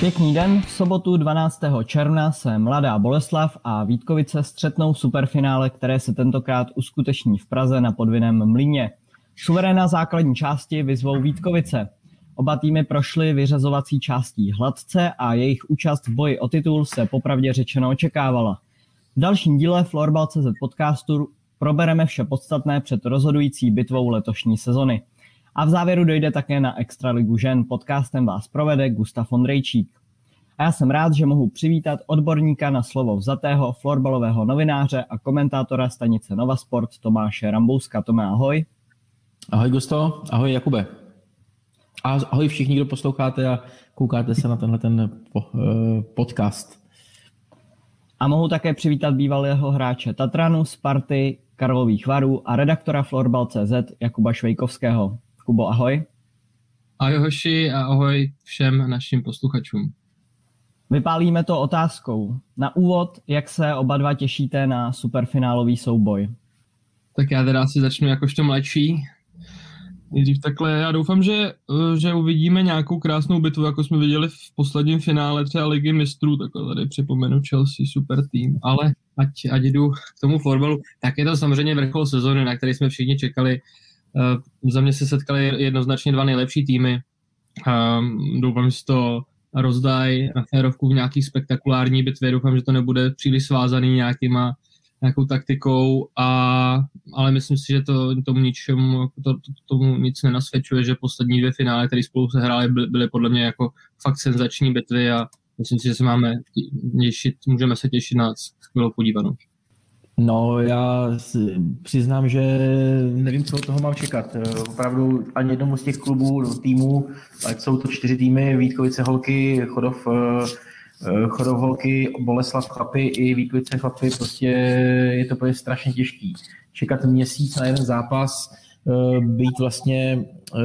Pěkný den, v sobotu 12. června se Mladá Boleslav a Vítkovice střetnou superfinále, které se tentokrát uskuteční v Praze na podviném mlíně. Suveréna základní části vyzvou Vítkovice. Oba týmy prošly vyřazovací částí hladce a jejich účast v boji o titul se popravdě řečeno očekávala. V dalším díle Florbal.cz podcastu probereme vše podstatné před rozhodující bitvou letošní sezony. A v závěru dojde také na Extraligu žen. Podcastem vás provede Gustav Ondrejčík. A já jsem rád, že mohu přivítat odborníka na slovo vzatého, florbalového novináře a komentátora stanice Nova Sport Tomáše Rambouska. Tome, ahoj. Ahoj Gusto, ahoj Jakube. A ahoj všichni, kdo posloucháte a koukáte se na tenhle ten eh, podcast. A mohu také přivítat bývalého hráče Tatranu, Sparty, Karlových varů a redaktora Florbal.cz Jakuba Švejkovského. Kubo, ahoj. Ahoj hoši a ahoj všem našim posluchačům. Vypálíme to otázkou. Na úvod, jak se oba dva těšíte na superfinálový souboj? Tak já teda asi začnu jakožto mladší. Nejdřív takhle, já doufám, že, že uvidíme nějakou krásnou bitvu, jako jsme viděli v posledním finále třeba ligy mistrů, takhle tady připomenu Chelsea, super tým, ale ať, ať jdu k tomu fotbalu, tak je to samozřejmě vrchol sezóny, na který jsme všichni čekali. Uh, za mě se setkali jednoznačně dva nejlepší týmy. Um, doufám, že to rozdají na férovku v nějaký spektakulární bitvě. Doufám, že to nebude příliš svázaný nějakýma nějakou taktikou, a, ale myslím si, že to tomu ničemu, to, to, tomu nic nenasvědčuje, že poslední dvě finále, které spolu se hrály, byly, byly podle mě jako fakt senzační bitvy a myslím si, že se máme těšit, můžeme se těšit na skvělou podívanou. No, já přiznám, že nevím, co od toho mám čekat. Opravdu ani jednomu z těch klubů, týmů, ať jsou to čtyři týmy, Vítkovice, Holky, Chodov, eh, Chodov, Holky, Boleslav, Chlapy i Vítkovice, Chlapy, prostě je to prostě strašně těžký. Čekat měsíc na jeden zápas, eh, být vlastně eh,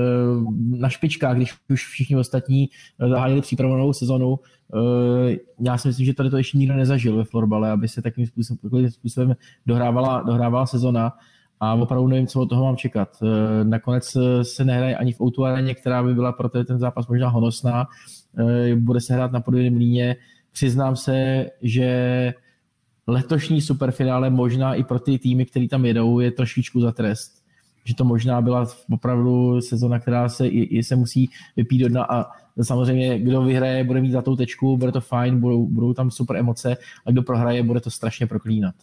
na špičkách, když už všichni ostatní zahájili přípravnou sezonu, Eh, já si myslím, že tady to ještě nikdo nezažil ve florbale, aby se takým způsobem, způsobem dohrávala, dohrávala sezona a opravdu nevím, co od toho mám čekat. Eh, nakonec eh, se nehraje ani v Outu areně, která by byla pro ten zápas možná honosná. Bude se hrát na podvědném mlíně. Přiznám se, že letošní superfinále možná i pro ty týmy, které tam jedou, je trošičku za trest. Že to možná byla opravdu sezona, která se, i se musí vypít do dna a Samozřejmě, kdo vyhraje, bude mít za tou tečku, bude to fajn, budou, budou tam super emoce, a kdo prohraje, bude to strašně proklínat.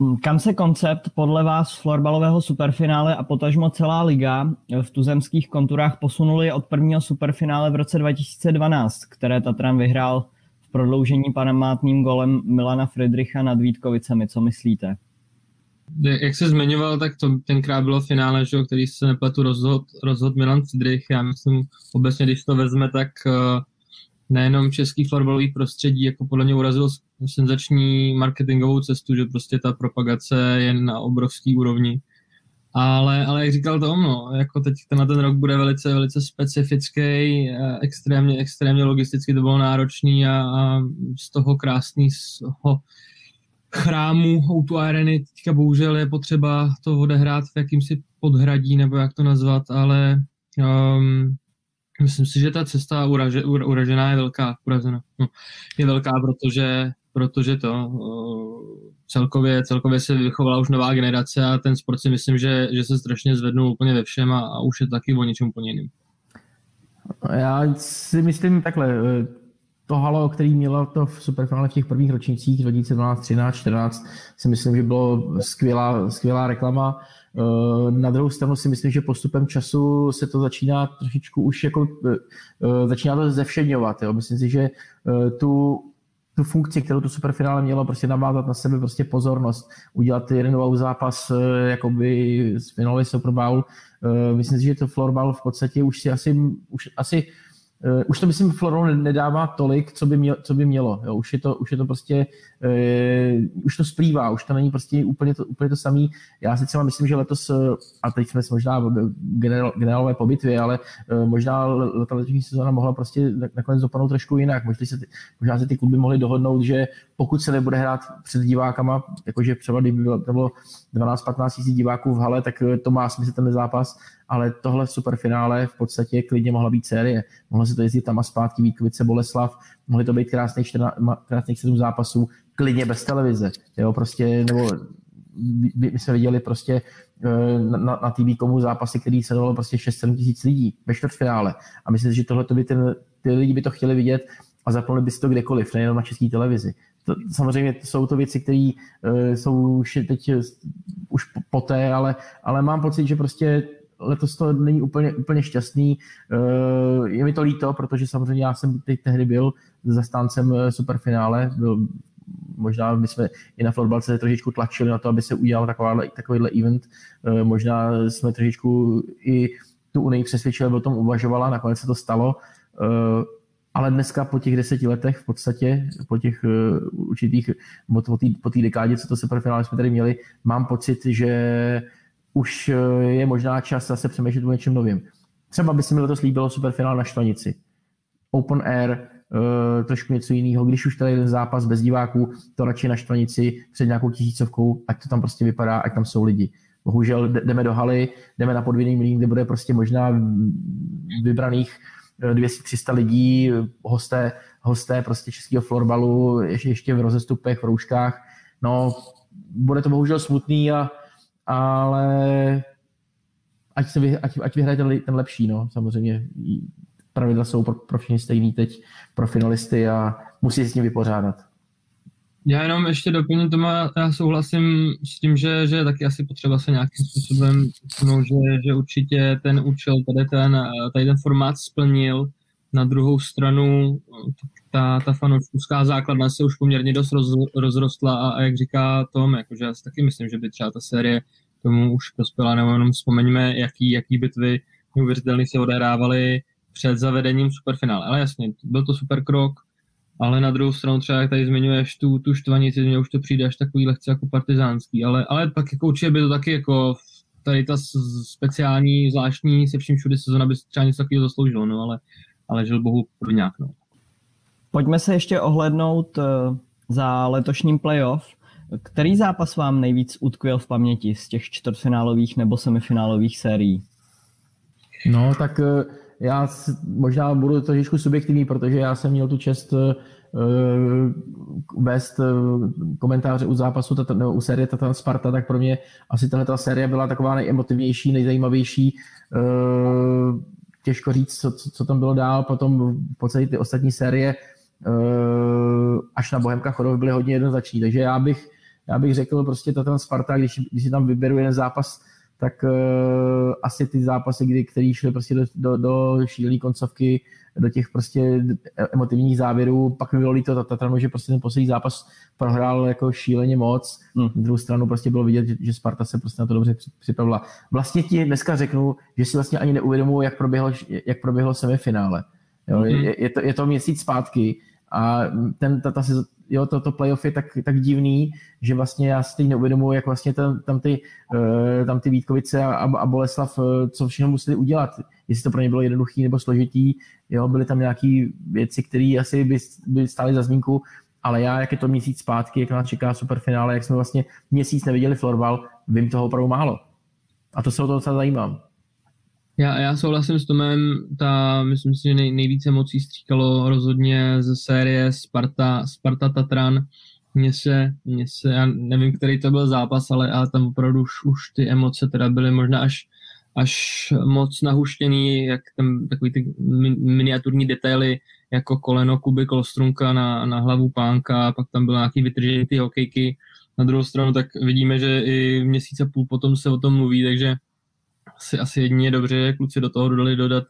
Hmm, kam se koncept podle vás florbalového superfinále a potažmo celá liga v tuzemských konturách posunuli od prvního superfinále v roce 2012, které Tatran vyhrál v prodloužení panemátným golem Milana Friedricha nad Vítkovicemi. Co myslíte? Jak se zmiňoval, tak to tenkrát bylo finále, že, který se nepletu rozhod, rozhod Milan Cidrych. Já myslím, obecně, když to vezme, tak uh, nejenom český florbalový prostředí, jako podle mě urazil senzační marketingovou cestu, že prostě ta propagace je na obrovský úrovni. Ale, ale jak říkal Tom, no, jako teď ten, ten rok bude velice, velice specifický, eh, extrémně, extrémně logisticky to bylo náročný a, a z toho krásný, z toho chrámu Outu Areny. Teďka bohužel je potřeba to odehrát v jakýmsi podhradí, nebo jak to nazvat, ale um, myslím si, že ta cesta uraže, uražená je velká. Uražena. No, je velká, protože, protože to uh, celkově, celkově se vychovala už nová generace a ten sport si myslím, že, že se strašně zvednul úplně ve všem a, a už je taky o něčem úplně jiným. Já si myslím takhle, to halo, který mělo to v superfinále v těch prvních ročnících 2012, 13, 14, si myslím, že bylo skvělá, skvělá reklama. Eh, na druhou stranu si myslím, že postupem času se to začíná trošičku už jako, eh, eh, začíná to zevšedňovat. Jo. Myslím si, že tu, tu funkci, kterou to superfinále mělo, prostě navázat na sebe prostě pozornost, udělat jeden zápas jakoby z finále Super Bowl. Myslím si, že to florbal v podstatě už si asi, už asi už to myslím Florou nedává tolik, co by, měl, co by mělo. Jo. Už, je to, už je to prostě už to splývá, už to není prostě úplně to, úplně to samý. Já si třeba myslím, že letos, a teď jsme možná generál, generálové po bitvě, ale uh, možná ta letošní sezóna mohla prostě nakonec dopadnout trošku jinak. Možná se, ty, možná se ty kluby mohly dohodnout, že pokud se nebude hrát před divákama, jakože třeba kdyby bylo, bylo 12-15 tisíc diváků v hale, tak to má smysl ten zápas, ale tohle superfinále v podstatě klidně mohla být série. Mohlo se to jezdit tam a zpátky Vítkovice, Boleslav, mohly to být krásných, 14, krásných 7 zápasů, klidně bez televize. Jo, prostě, nebo my jsme viděli prostě eh, na, na TV komu zápasy, který se dalo prostě 6-7 tisíc lidí ve čtvrtfinále. A myslím si, že tohle by ten, ty lidi by to chtěli vidět a zapnuli by si to kdekoliv, nejenom na české televizi. To, samozřejmě jsou to věci, které uh, jsou už teď už poté, ale, ale mám pocit, že prostě letos to není úplně, úplně šťastný. Uh, je mi to líto, protože samozřejmě já jsem teď tehdy byl zastáncem superfinále, byl, možná my jsme i na florbalce trošičku tlačili na to, aby se udělal takováhle, takovýhle event. Možná jsme trošičku i tu Unii přesvědčili, o tom uvažovala, nakonec se to stalo ale dneska po těch deseti letech v podstatě, po těch určitých, po té dekádě, co to superfinále jsme tady měli, mám pocit, že už je možná čas zase přemýšlet o něčem novým. Třeba by se mi letos líbilo superfinál na Štvanici. Open air, uh, trošku něco jiného. Když už tady jeden zápas bez diváků, to radši na Štvanici před nějakou tisícovkou, ať to tam prostě vypadá, ať tam jsou lidi. Bohužel jdeme do haly, jdeme na podvědný mlín, kde bude prostě možná vybraných 200-300 lidí, hosté, hosté prostě českého florbalu, ještě, ještě v rozestupech, v rouškách. No, bude to bohužel smutný, a, ale ať, se vy, ať, ať vyhraje ten, ten lepší, no, samozřejmě. Pravidla jsou pro, pro všechny stejný teď, pro finalisty a musí se s tím vypořádat. Já jenom ještě doplním tomu, já souhlasím s tím, že, že taky asi potřeba se nějakým způsobem no, že, že určitě ten účel, tady ten, tady ten formát splnil. Na druhou stranu ta, ta fanouškovská základna se už poměrně dost roz, rozrostla a, a jak říká Tom, jakože já si taky myslím, že by třeba ta série tomu už prospěla, nebo jenom vzpomeňme, jaký, jaký bitvy neuvěřitelný se odehrávaly před zavedením superfinále. Ale jasně, byl to super krok, ale na druhou stranu třeba, jak tady zmiňuješ tu, tu štvanici, mně už to přijde až takový lehce jako partizánský, ale, ale tak jako určitě by to taky jako tady ta speciální, zvláštní, se vším všude sezona by třeba něco takového zasloužilo, no ale, ale žil bohu nějak, no. Pojďme se ještě ohlednout eh, za letošním playoff. Který zápas vám nejvíc utkvěl v paměti z těch čtvrtfinálových nebo semifinálových sérií? No, tak eh, já možná budu trošičku subjektivní, protože já jsem měl tu čest uh, vést uh, komentáře u zápasu, no, u série Tatan Sparta, tak pro mě asi tahle ta série byla taková nejemotivnější, nejzajímavější. Uh, těžko říct, co, co, tam bylo dál, potom v podstatě ty ostatní série až na Bohemka Chodov byly hodně jednoznační, takže já bych, já bych řekl prostě Tatan Sparta, když, když si tam vyberu jeden zápas, tak uh, asi ty zápasy, kdy, který šly prostě do, do, do šílené koncovky, do těch prostě emotivních závěrů, pak mi bylo líto Tatranu, že prostě ten poslední zápas prohrál jako šíleně moc. Hmm. Na druhou stranu prostě bylo vidět, že, že Sparta se prostě na to dobře připravila. Vlastně ti dneska řeknu, že si vlastně ani neuvědomuji, jak proběhlo, jak proběhlo semifinále. Jo, hmm. je, je, to, je to měsíc zpátky a ten, ta, ta, jo, to, to playoff je tak, tak divný, že vlastně já si teď neuvědomuji, jak vlastně tam, tam, ty, uh, tam ty Vítkovice a, a Boleslav, uh, co všechno museli udělat. Jestli to pro ně bylo jednoduché nebo složitý, jo, byly tam nějaké věci, které asi by, by stály za zmínku, ale já, jak je to měsíc zpátky, jak nás čeká superfinále, jak jsme vlastně měsíc neviděli florbal, vím toho opravdu málo. A to se o to docela zajímám. Já, já souhlasím s Tomem, ta, myslím si, že nej, nejvíce mocí stříkalo rozhodně ze série Sparta, Sparta Tatran. Mně se, mně se, já nevím, který to byl zápas, ale, ale tam opravdu už, už ty emoce teda byly možná až, až moc nahuštěný, jak tam takový ty miniaturní detaily, jako koleno Kuby Kolstrunka na, na hlavu pánka, pak tam byly nějaký vytržený ty hokejky. Na druhou stranu tak vidíme, že i měsíc a půl potom se o tom mluví, takže asi, asi jedině dobře, že kluci do toho dodali dodat,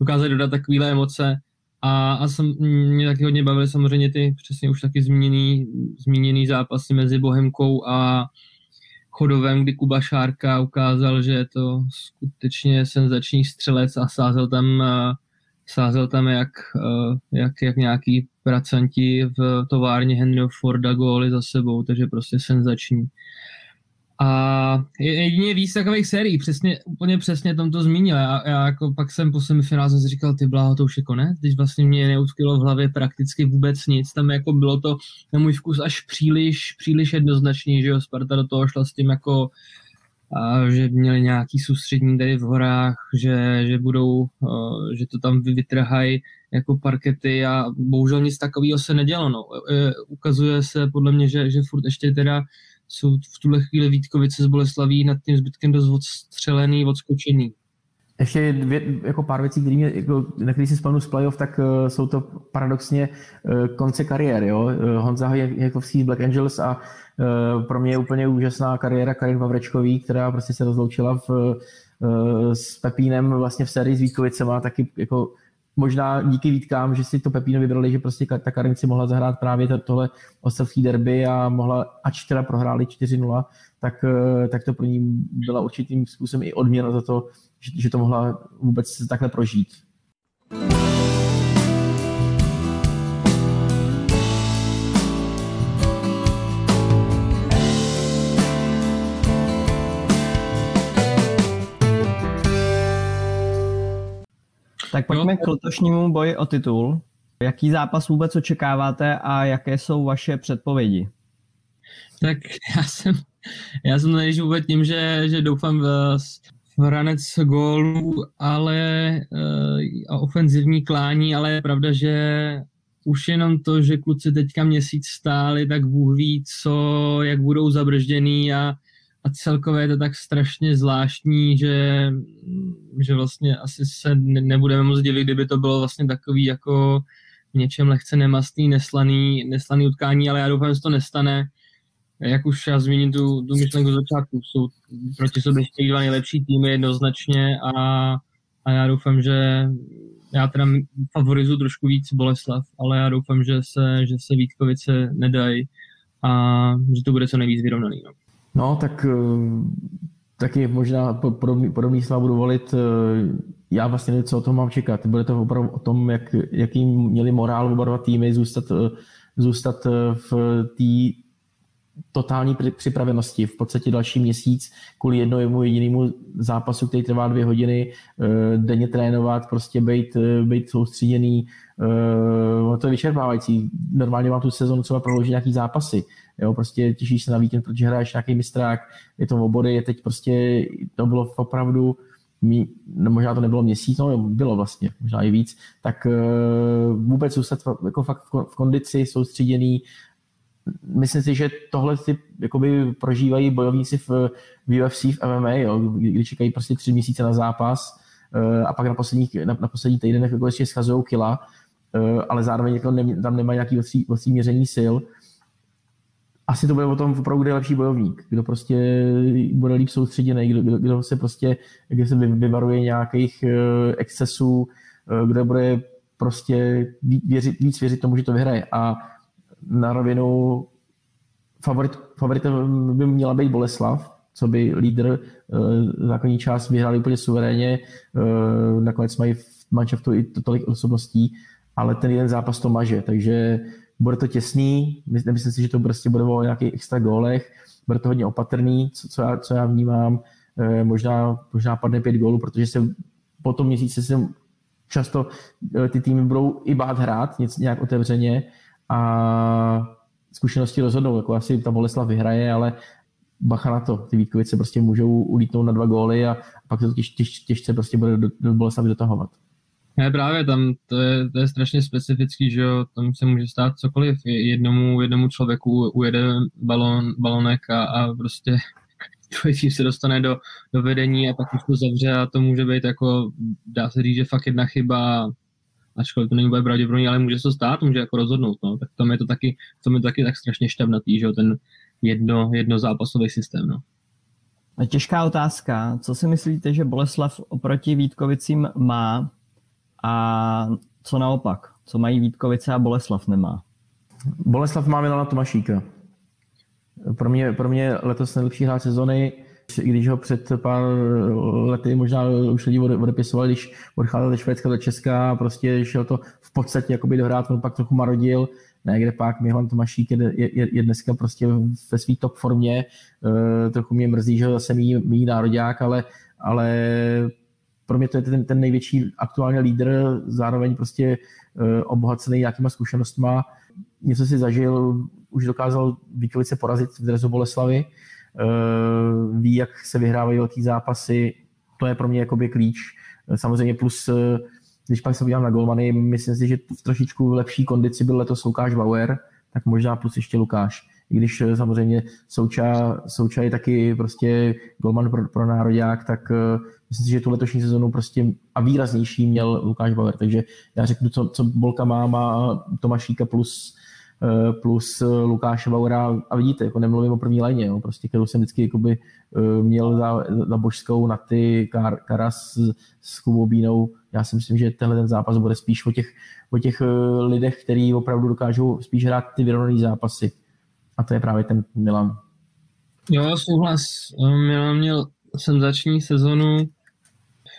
dokázali dodat takovéhle emoce a, a jsem, mě taky hodně bavily samozřejmě ty přesně už taky zmíněný, zmíněný zápasy mezi Bohemkou a Chodovem, kdy Kuba Šárka ukázal, že je to skutečně senzační střelec a sázel tam sázel tam jak, jak, jak nějaký pracanti v továrně Henryho Forda góly za sebou, takže prostě senzační. A jedině víc takových sérií, přesně, úplně přesně tam to zmínil. Já, já jako pak jsem po semifinále jsem si říkal, ty bláho, to už je konec, když vlastně mě neutkilo v hlavě prakticky vůbec nic. Tam jako bylo to na můj vkus až příliš, příliš jednoznačný, že jo, Sparta do toho šla s tím jako a že měli nějaký soustřední tady v horách, že, že budou, že to tam vytrhají jako parkety a bohužel nic takového se nedělo. No. E, ukazuje se podle mě, že, že furt ještě teda jsou v tuhle chvíli Vítkovice z Boleslaví nad tím zbytkem dost odstřelený, odskočený. Ještě dvě, jako pár věcí, který mě, jako, na který si vzpomenu z playoff, tak uh, jsou to paradoxně uh, konce kariéry. Jo? Uh, Honza Jakovský z Black Angels a uh, pro mě je úplně úžasná kariéra Karin Vavrečkový, která prostě se rozloučila v, uh, s Pepínem vlastně v sérii s Vítkovicema, taky jako možná díky výtkám, že si to Pepíno vybrali, že prostě ta Karin si mohla zahrát právě tohle ostravský derby a mohla, ač teda prohráli 4-0, tak, eh, tak to pro ní byla určitým způsobem i odměna za to, že, že to mohla vůbec takhle prožít. Tak pojďme k letošnímu boji o titul. Jaký zápas vůbec očekáváte a jaké jsou vaše předpovědi? Tak já jsem, já jsem nejdřív vůbec tím, že, že doufám v, v ranec gólů, ale uh, a ofenzivní klání, ale je pravda, že už jenom to, že kluci teďka měsíc stáli, tak Bůh ví, co, jak budou zabržděný a a celkově je to tak strašně zvláštní, že, že vlastně asi se nebudeme moc divit, kdyby to bylo vlastně takový jako v něčem lehce nemastný, neslaný, neslaný utkání, ale já doufám, že to nestane. Jak už já zmíním tu, tu myšlenku z začátku, jsou proti sobě ještě dva nejlepší týmy jednoznačně a, a já doufám, že já teda favorizuji trošku víc Boleslav, ale já doufám, že se, že se Vítkovice nedají a že to bude co nejvíc vyrovnaný. No. No, tak eh, taky možná podobný, podobný slova budu volit. Eh, já vlastně nevím, co o tom mám čekat. Bude to opravdu o tom, jak, jaký měli morál oba dva týmy zůstat, eh, zůstat v té totální připravenosti. V podstatě další měsíc kvůli jednomu jedinému zápasu, který trvá dvě hodiny, denně trénovat, prostě být, být soustředěný. to je vyčerpávající. Normálně mám tu sezonu třeba proložit nějaký zápasy. Jo, prostě těšíš se na víkend, protože hraješ nějaký mistrák, je to obory, je teď prostě, to bylo opravdu, no možná to nebylo měsíc, no bylo vlastně, možná i víc, tak uh, vůbec zůstat jako fakt v kondici, soustředěný, myslím si, že tohle si jakoby prožívají bojovníci v, v UFC, v MMA, jo, kdy čekají prostě tři měsíce na zápas uh, a pak na posledních, na, na poslední týdenech jako ještě schazují kila, uh, ale zároveň jako ne, tam nemají nějaký vlastní měření sil, asi to bude o tom opravdu, kdo je lepší bojovník, kdo prostě bude líp soustředěný, kdo, kdo, kdo se prostě, kdo se vyvaruje nějakých uh, excesů, uh, kdo bude prostě věřit, víc věřit tomu, že to vyhraje. A na rovinu favorit, favoritem by měla být Boleslav, co by lídr uh, základní část vyhrali úplně suverénně, nakonec mají v manšaftu i tolik osobností, ale ten jeden zápas to maže, takže bude to těsný, nemyslím si, že to prostě bude o nějakých extra gólech, bude to hodně opatrný, co, co, já, co já vnímám, e, možná, možná padne pět gólů, protože se po tom měsíci se často e, ty týmy budou i bát hrát něco nějak otevřeně a zkušenosti rozhodnou, jako asi ta Boleslav vyhraje, ale bacha na to, ty Vítkovice prostě můžou ulítnout na dva góly a pak to těž, těž, těžce prostě bude do, do Boleslavy dotahovat. Ne, právě tam to je, to je strašně specifický, že jo, tam se může stát cokoliv, jednomu, jednomu člověku ujede balon, balonek a, a prostě tvůj tým se dostane do, do vedení a pak už to zavře a to může být jako, dá se říct, že fakt jedna chyba, ačkoliv to není bude pravděpodobně, ale může se to stát, může jako rozhodnout, no. tak to je to taky, to je taky tak strašně šťavnatý, že jo, ten jedno, jednozápasový systém, no. Těžká otázka. Co si myslíte, že Boleslav oproti Vítkovicím má, a co naopak? Co mají Vítkovice a Boleslav nemá? Boleslav má Milana Tomašíka. Pro mě, pro mě letos nejlepší hráč sezony. když ho před pár lety možná už lidi odepisovali, když odcházel ze Švédska do Česka a prostě šel to v podstatě jakoby dohrát, on pak trochu marodil, ne, kde pak Milan Tomašík je, je, je dneska prostě ve své top formě, e, trochu mě mrzí, že zase mý, mý národák, ale, ale pro mě to je ten, ten největší aktuální lídr, zároveň prostě e, obohacený nějakýma zkušenostma, něco si zažil, už dokázal Víkovice porazit v Drezu Boleslavy, Eh, ví, jak se vyhrávají velký zápasy, to je pro mě jakoby klíč. Eh, samozřejmě plus, eh, když pak se podívám na golmany, myslím si, že v trošičku lepší kondici byl letos Lukáš Bauer, tak možná plus ještě Lukáš. I když samozřejmě Souča, Souča je taky prostě golman pro, pro národák, tak myslím si, že tu letošní sezonu prostě a výraznější měl Lukáš Bauer. Takže já řeknu, co, co Bolka má, má Tomašíka plus Eh, plus eh, Lukáše Vaura a vidíte, jako nemluvím o první léně, jo, prostě, kterou jsem vždycky jakoby, eh, měl za, za božskou na ty Kar, Karas s, s Kubou Bínou. Já si myslím, že tenhle ten zápas bude spíš o těch, o těch lidech, kteří opravdu dokážou spíš hrát ty vyrovnané zápasy. A to je právě ten Milan. Jo, souhlas. Milan měl senzační sezonu,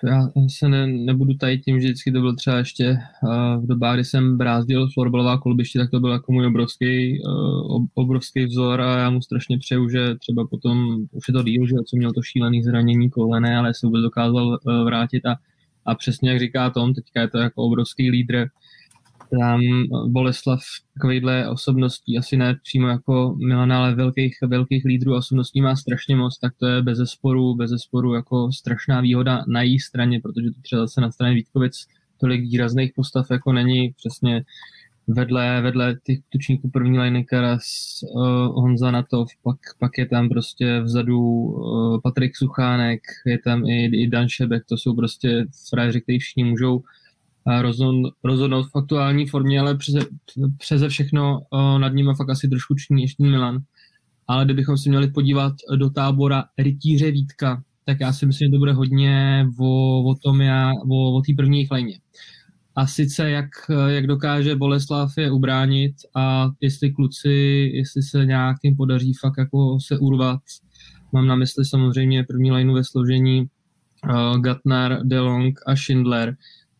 já se ne, nebudu tajit tím, že vždycky to byl třeba ještě uh, v dobách, kdy jsem brázdil florbalová kolbiště, tak to byl jako můj obrovský, uh, obrovský vzor a já mu strašně přeju, že třeba potom, už je to díl, že co měl to šílený zranění kolene, ale se vůbec dokázal vrátit a, a přesně jak říká Tom, teďka je to jako obrovský lídr, tam Boleslav takovýhle osobností, asi ne přímo jako Milana, ale velkých, velkých lídrů osobností má strašně moc, tak to je bez zesporu, bez zesporu jako strašná výhoda na její straně, protože to třeba zase na straně Vítkovic tolik výrazných postav jako není. Přesně vedle, vedle těch tučníků první line Karas, uh, Honza Natov, pak, pak je tam prostě vzadu uh, Patrik Suchánek, je tam i, i Dan Šebek, to jsou prostě frajeři, kteří všichni můžou rozhodnout, rozhodnout v aktuální formě, ale přeze, přeze všechno nad ním fakt asi trošku ještě Milan. Ale kdybychom si měli podívat do tábora rytíře Vítka, tak já si myslím, že to bude hodně o, o tom, já, o, o té první chléně. A sice jak, jak dokáže Boleslav je ubránit a jestli kluci, jestli se nějakým podaří fakt jako se urvat. Mám na mysli samozřejmě první lineu ve složení uh, Gatnar, DeLong a Schindler,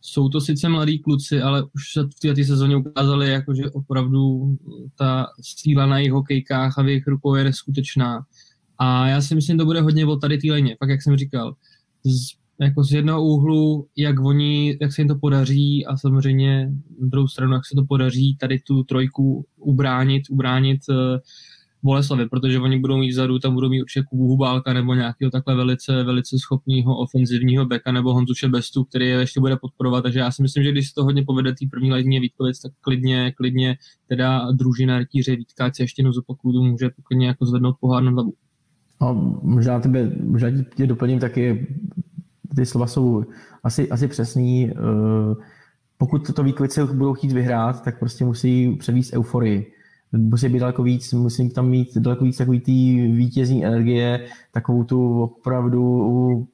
jsou to sice mladí kluci, ale už se v této sezóně ukázali, jako, že opravdu ta síla na jejich hokejkách a v jejich rukou je skutečná. A já si myslím, že to bude hodně o tady té leně, pak jak jsem říkal. Z, jako z jednoho úhlu, jak oni, jak se jim to podaří a samozřejmě druhou stranu, jak se to podaří tady tu trojku ubránit, ubránit uh, Boleslavy, protože oni budou mít vzadu, tam budou mít určitě Kubu Hubálka nebo nějakého takhle velice, velice schopného ofenzivního beka nebo Honzu Šebestu, který je ještě bude podporovat, takže já si myslím, že když se to hodně povede té první ledině Vítkovic, tak klidně, klidně teda družina rytíře Vítkáci ještě jednou zopakuju, může klidně jako zvednout pohár na hlavu. A možná, tebe, možná tě doplním taky, ty slova jsou asi, asi přesný. Eh, pokud to Vítkovice budou chtít vyhrát, tak prostě musí převíst euforii musí být daleko víc, musím tam mít daleko víc takový ty vítězní energie, takovou tu opravdu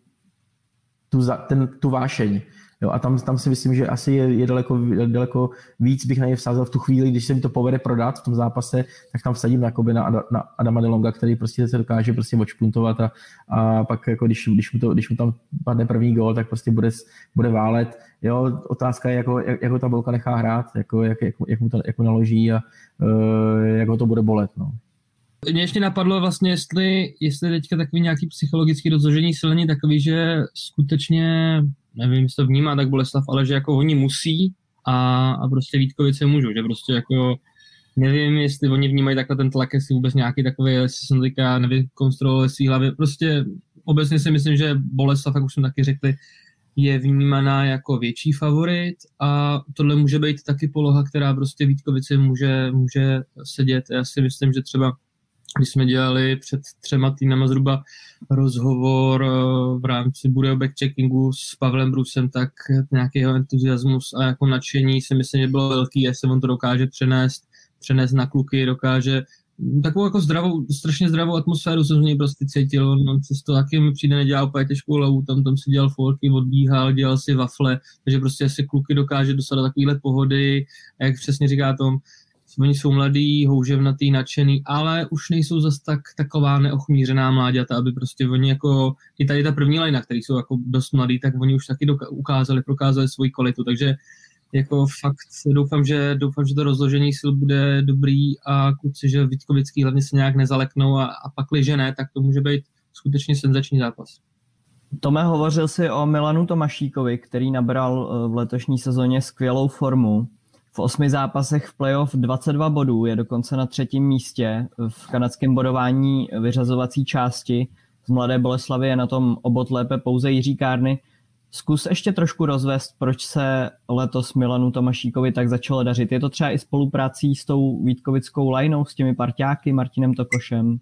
tu, za, ten, tu vášeň. Jo, a tam, tam si myslím, že asi je, je daleko, daleko víc bych na ně vsázel v tu chvíli, když se mi to povede prodat v tom zápase, tak tam vsadím na, na, na Adama Delonga, který prostě se dokáže prostě odšpuntovat a, a pak jako když, když, mu to, když mu tam padne první gol, tak prostě bude, bude válet. Jo, otázka je, jako, jak, jak ho ta bolka nechá hrát, jako, jak, jak, jak, mu to, jak mu naloží a uh, jak ho to bude bolet. No. Mě ještě napadlo vlastně, jestli, jestli teďka takový nějaký psychologický rozložení silný takový, že skutečně nevím, jestli to vnímá tak Boleslav, ale že jako oni musí a, a prostě Vítkovice můžou, že prostě jako nevím, jestli oni vnímají takhle ten tlak, jestli vůbec nějaký takový, jestli jsem teďka nevykonstruoval svý hlavy, prostě obecně si myslím, že Boleslav, jak už jsme taky řekli, je vnímaná jako větší favorit a tohle může být taky poloha, která prostě Vítkovice může, může sedět. Já si myslím, že třeba když jsme dělali před třema týdnama zhruba rozhovor eh, v rámci Budeo backcheckingu s Pavlem Brusem, tak nějaký jeho entuziasmus a jako nadšení si myslím, že bylo velký, jestli on to dokáže přenést, přenést na kluky, dokáže takovou jako zdravou, strašně zdravou atmosféru jsem z něj prostě cítil, on se to taky mi přijde nedělal úplně těžkou lavu, tam, tam si dělal folky, odbíhal, dělal si wafle, takže prostě si kluky dokáže dostat do takovéhle pohody, jak přesně říká Tom, oni jsou mladí, houževnatý, nadšený, ale už nejsou zas tak taková neochmířená mláďata, aby prostě oni jako, i tady ta první lajna, který jsou jako dost mladý, tak oni už taky doka- ukázali, prokázali svoji kvalitu, takže jako fakt doufám, že, doufám, že to rozložení sil bude dobrý a kluci, že Vítkovický hlavně se nějak nezaleknou a, a pak, že ne, tak to může být skutečně senzační zápas. Tome, hovořil si o Milanu Tomašíkovi, který nabral eh, v letošní sezóně skvělou formu. V osmi zápasech v playoff 22 bodů, je dokonce na třetím místě v kanadském bodování vyřazovací části. Z Mladé Boleslavy je na tom obot lépe pouze Jiří Kárny. Zkus ještě trošku rozvést, proč se letos Milanu Tomašíkovi tak začalo dařit. Je to třeba i spoluprácí s tou Vítkovickou lajnou, s těmi parťáky, Martinem Tokošem?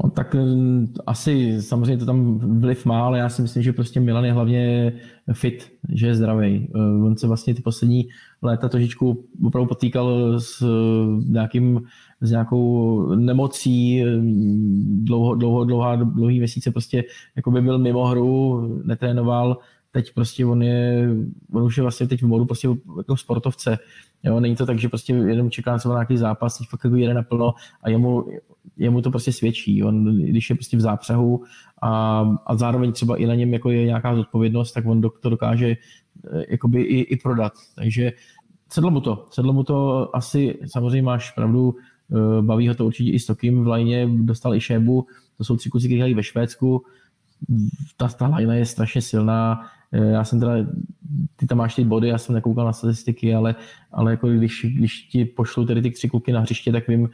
No, tak mm, asi samozřejmě to tam vliv má, ale já si myslím, že prostě Milan je hlavně fit, že je zdravý. Eh, on se vlastně ty poslední léta trošičku opravdu potýkal s eh, nějakým s nějakou nemocí, eh, dlouho, dlouho, dlouhá, dlouhý měsíce prostě jako by byl mimo hru, netrénoval, teď prostě on je, on už je vlastně teď v modu prostě jako sportovce. Jo, není to tak, že prostě jenom čeká na nějaký zápas, teď fakt jako jede naplno a jemu, jemu to prostě svědčí. On, když je prostě v zápřehu a, a zároveň třeba i na něm jako je nějaká zodpovědnost, tak on to dokáže eh, jakoby i, i prodat. Takže sedlo mu to. Sedlo mu to asi, samozřejmě máš pravdu, eh, baví ho to určitě i s Tokim v lajně, dostal i šébu, to jsou tři kusy, které ve Švédsku, ta, ta lajna je strašně silná, já jsem teda, ty tam máš ty body, já jsem nekoukal na statistiky, ale, ale jako když, když ti pošlu tedy ty tři kluky na hřiště, tak vím,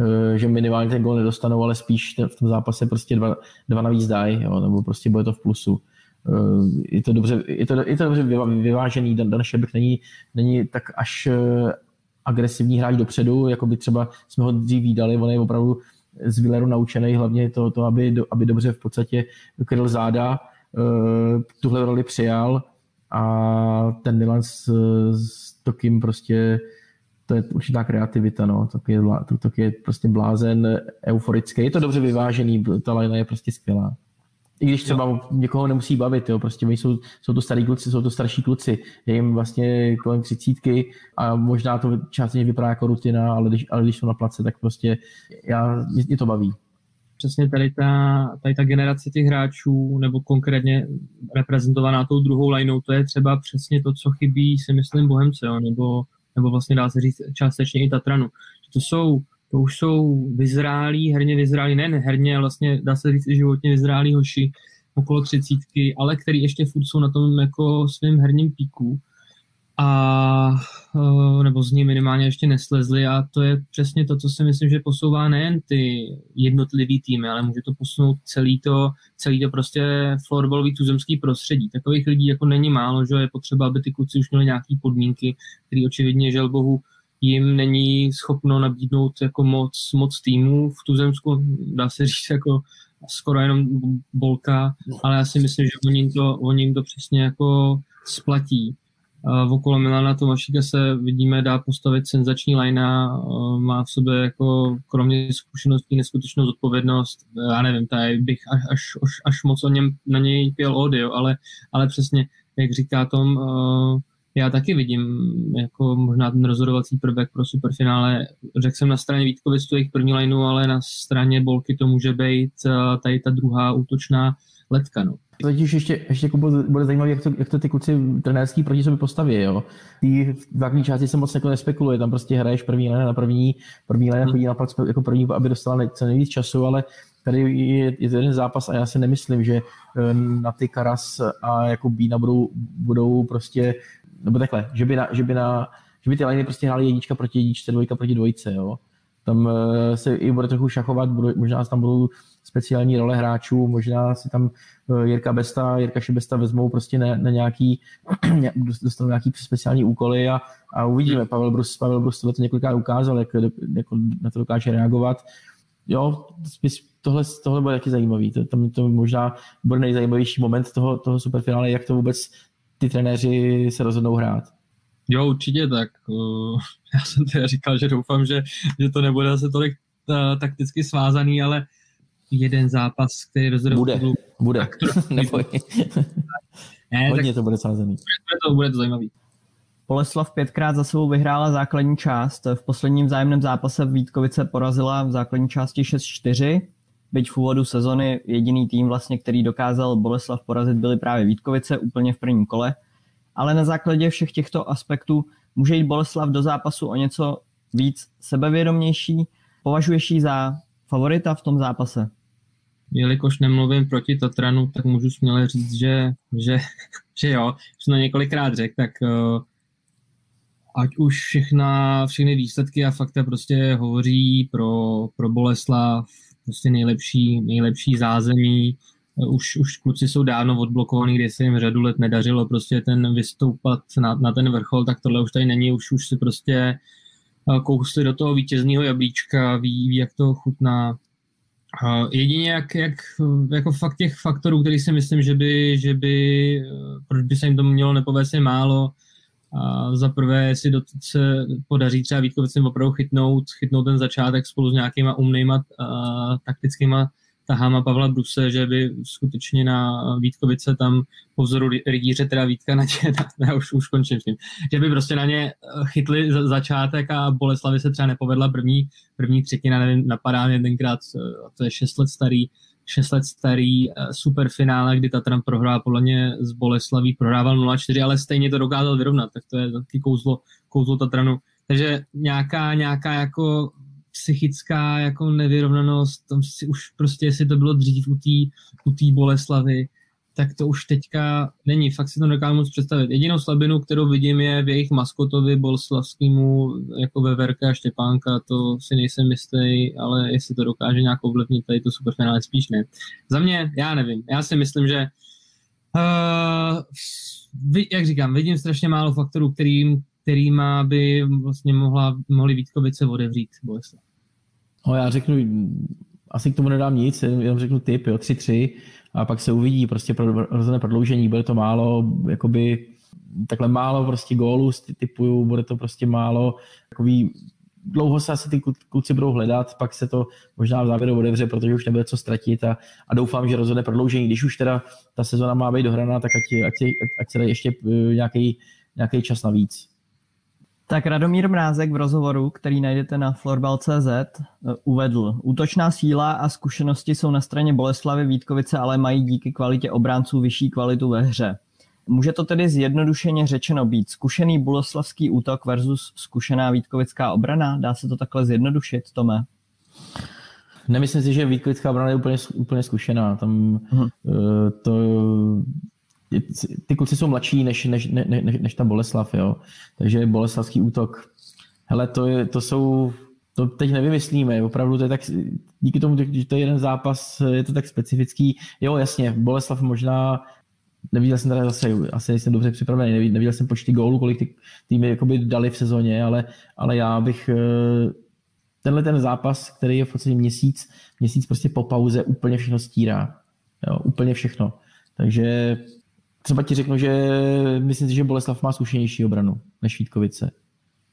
Eh, že minimálně ten gol nedostanou, ale spíš v tom zápase prostě dva, dva navíc dají, nebo prostě bude to v plusu. Eh, je to dobře, je to, je to dobře vyvážený, Dan, Dan Šebek není, není tak až eh, agresivní hráč dopředu, jako by třeba jsme ho dřív výdali, on je opravdu z Villeru naučený, hlavně to, to aby, aby dobře v podstatě kryl záda, tuhle roli přijal a ten Milan s, s Tokim prostě to je určitá kreativita, no, to je, to, to je prostě blázen, euforický, je to dobře vyvážený, ta line je prostě skvělá. I když třeba jo. někoho nemusí bavit, jo, prostě jsou, jsou to starý kluci, jsou to starší kluci, je jim vlastně kolem třicítky a možná to částečně vypadá jako rutina, ale když, ale když jsou na place, tak prostě já, mě, mě to baví. Přesně tady ta, tady ta generace těch hráčů, nebo konkrétně reprezentovaná tou druhou lineou, to je třeba přesně to, co chybí, si myslím, Bohemce, jo, nebo nebo vlastně dá se říct částečně i Tatranu. To jsou, to už jsou vyzrálí, herně vyzrálí, ne herně, ale vlastně dá se říct i životně vyzrálí hoši okolo třicítky, ale který ještě furt jsou na tom jako svým herním píku a eh, nebo z ní minimálně ještě neslezli a to je přesně to, co si myslím, že posouvá nejen ty jednotlivý týmy, ale může to posunout celý to, celý to prostě florbalový tuzemský prostředí. Takových lidí jako není málo, že je potřeba, aby ty kluci už měli nějaké podmínky, které očividně, žel bohu, jim není schopno nabídnout jako moc, moc týmů v tuzemsku, dá se říct jako skoro jenom bolka, ale já si myslím, že oni jim to, oni jim to přesně jako splatí okolo Milana Tomašíka se vidíme, dá postavit senzační linea, má v sobě jako kromě zkušeností neskutečnou zodpovědnost. Já nevím, tady bych až, až, až, moc o něm, na něj pěl audio, ale, ale přesně, jak říká Tom, já taky vidím jako možná ten rozhodovací prvek pro superfinále. Řekl jsem na straně Vítkovic tu jejich první lineu, ale na straně Bolky to může být tady ta druhá útočná letka. No. Totiž ještě, ještě jako bude, zajímavé, jak to, jak to ty kluci trenérský proti sobě postaví. Jo? Ty v základní části se moc jako nespekuluje, tam prostě hraješ první lene na první, první lene chodí na jako první, aby dostala co nejvíc času, ale tady je, je to jeden zápas a já si nemyslím, že eh, na ty Karas a jako Bína budou, budou prostě, nebo takhle, že by, na, že by, na, že by ty liney prostě hrály jednička proti jedničce, dvojka proti dvojce, jo. Tam eh, se i bude trochu šachovat, budou, možná tam budou speciální role hráčů, možná si tam eh, Jirka Besta, Jirka Šibesta vezmou prostě na, na nějaký, dostanou nějaký speciální úkoly a, a uvidíme. Pavel Brus, Pavel Brus to několikrát ukázal, jak, jak na to dokáže reagovat. Jo, tohle, tohle bude taky zajímavý. To, tam to možná bude nejzajímavější moment toho, toho superfinále, jak to vůbec ty trenéři se rozhodnou hrát. Jo, určitě tak. Eh, já jsem teda říkal, že doufám, že, že to nebude zase tolik uh, takticky svázaný, ale jeden zápas, který rozhodl. Bude, bude. Tak to, Neboj. ne, Hodně tak, to bude sázený. Bude to, bude to zajímavý. Boleslav pětkrát za sebou vyhrála základní část. V posledním vzájemném zápase Vítkovice porazila v základní části 6-4. Byť v úvodu sezony jediný tým, vlastně, který dokázal Boleslav porazit, byly právě Vítkovice úplně v prvním kole. Ale na základě všech těchto aspektů může jít Boleslav do zápasu o něco víc sebevědomější. Považuješ ji za favorita v tom zápase? Jelikož nemluvím proti Tatranu, tak můžu směle říct, že, že, že jo, už to několikrát řekl, tak uh, ať už všechna, všechny výsledky a fakta prostě hovoří pro, pro Boleslav, prostě nejlepší, nejlepší zázemí, už, už kluci jsou dávno odblokovaní, kde se jim řadu let nedařilo prostě ten vystoupat na, na ten vrchol, tak tohle už tady není, už, už si prostě eh, kousli do toho vítězného jablíčka, ví, ví, jak to chutná, Jedině jak, jak jako fakt těch faktorů, který si myslím, že by, že by proč by se jim to mělo nepovést je málo. A za prvé, jestli do, se podaří třeba Vítkovicem opravdu chytnout, chytnout ten začátek spolu s nějakýma umnýma a, taktickýma tahama Pavla Bruse, že by skutečně na Vítkovice tam po vzoru rydíře, teda Vítka na ně, já už, už končím s tím, že by prostě na ně eh, chytli začátek a Boleslavi se třeba nepovedla první, první třetina, nevím, napadá mě tenkrát, eh, to je 6 let starý, 6 let starý eh, superfinále, kdy Tatran prohrál podle mě z Boleslaví, prohrával 0-4, ale stejně to dokázal vyrovnat, tak to je taky kouzlo, kouzlo Tatranu. Takže nějaká, nějaká jako psychická jako nevyrovnanost, tam si už prostě, jestli to bylo dřív u té u tý Boleslavy, tak to už teďka není, fakt si to nedokážu moc představit. Jedinou slabinu, kterou vidím, je v jejich maskotovi boleslavskému, jako ve Verka a Štěpánka, to si nejsem jistý, ale jestli to dokáže nějak ovlivnit tady to superfinále, spíš ne. Za mě, já nevím, já si myslím, že uh, jak říkám, vidím strašně málo faktorů, kterým, kterýma by vlastně mohla, mohli Vítkovice odevřít Boleslav. No já řeknu, asi k tomu nedám nic, jenom řeknu typ, jo, 3-3 a pak se uvidí prostě pro rozhodné prodloužení, bude to málo, jakoby takhle málo prostě gólů typuju, bude to prostě málo, takový dlouho se asi ty kluci budou hledat, pak se to možná v závěru odevře, protože už nebude co ztratit a, a doufám, že rozhodne prodloužení. Když už teda ta sezona má být dohraná, tak ať, ať, ať, ať se dá ještě eh, nějaký, nějaký čas navíc. Tak Radomír Mrázek v rozhovoru, který najdete na florbal.cz, eh, uvedl, útočná síla a zkušenosti jsou na straně Boleslavy Vítkovice, ale mají díky kvalitě obránců vyšší kvalitu ve hře. Může to tedy zjednodušeně řečeno být zkušený boleslavský útok versus zkušená vítkovická obrana? Dá se to takhle zjednodušit, Tome? Nemyslím si, že Vítkovická obrana je úplně, úplně zkušená. Tam hmm. to ty kluci jsou mladší než, než, ne, ne, než ta Boleslav, jo. Takže boleslavský útok. Hele, to, je, to jsou, to teď nevymyslíme, opravdu to je tak, díky tomu, že to je jeden zápas, je to tak specifický. Jo, jasně, Boleslav možná, neviděl jsem teda zase, asi nejsem dobře připravený, neviděl, neviděl jsem počty gólů, kolik ty týmy jakoby dali v sezóně, ale, ale já bych eh, tenhle ten zápas, který je v podstatě měsíc, měsíc prostě po pauze úplně všechno stírá. Jo, úplně všechno. Takže třeba ti řeknu, že myslím si, že Boleslav má zkušenější obranu než Vítkovice.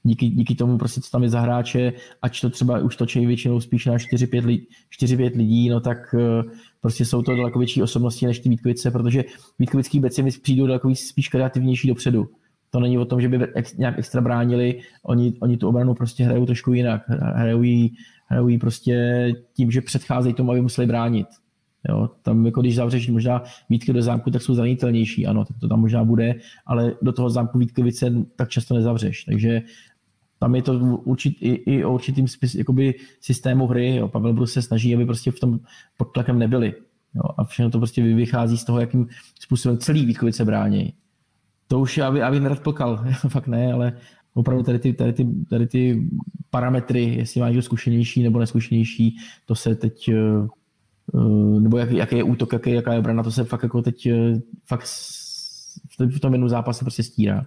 Díky, díky tomu prostě, co tam je za hráče, ať to třeba už točí většinou spíš na 4-5 lidí, 4-5 lidí, no tak eh, prostě jsou to daleko větší osobnosti než ty Vítkovice, protože Vítkovický beci mi přijdou daleko spíš kreativnější dopředu. To není o tom, že by ex, nějak extra bránili, oni, oni tu obranu prostě hrajou trošku jinak. Hrajou jí, hrajou jí prostě tím, že předcházejí tomu, aby museli bránit. Jo, tam jako když zavřeš možná Vítky do zámku, tak jsou zranitelnější, ano, tak to tam možná bude, ale do toho zámku Vítkovice tak často nezavřeš, takže tam je to určit, i, i o určitým spis, jakoby systému hry, jo. Pavel Brus se snaží, aby prostě v tom pod tlakem nebyli. Jo. A všechno to prostě vychází z toho, jakým způsobem celý Vítkovice brání. To už já, bych, já bych nerad plkal, fakt ne, ale opravdu tady ty, tady ty, tady ty parametry, jestli má někdo zkušenější nebo neskušenější, to se teď Eh, nebo jak, jaký je útok, jaký, jaká je obrana, to se fakt jako teď eh, fakt v tom jednom zápase prostě stírá.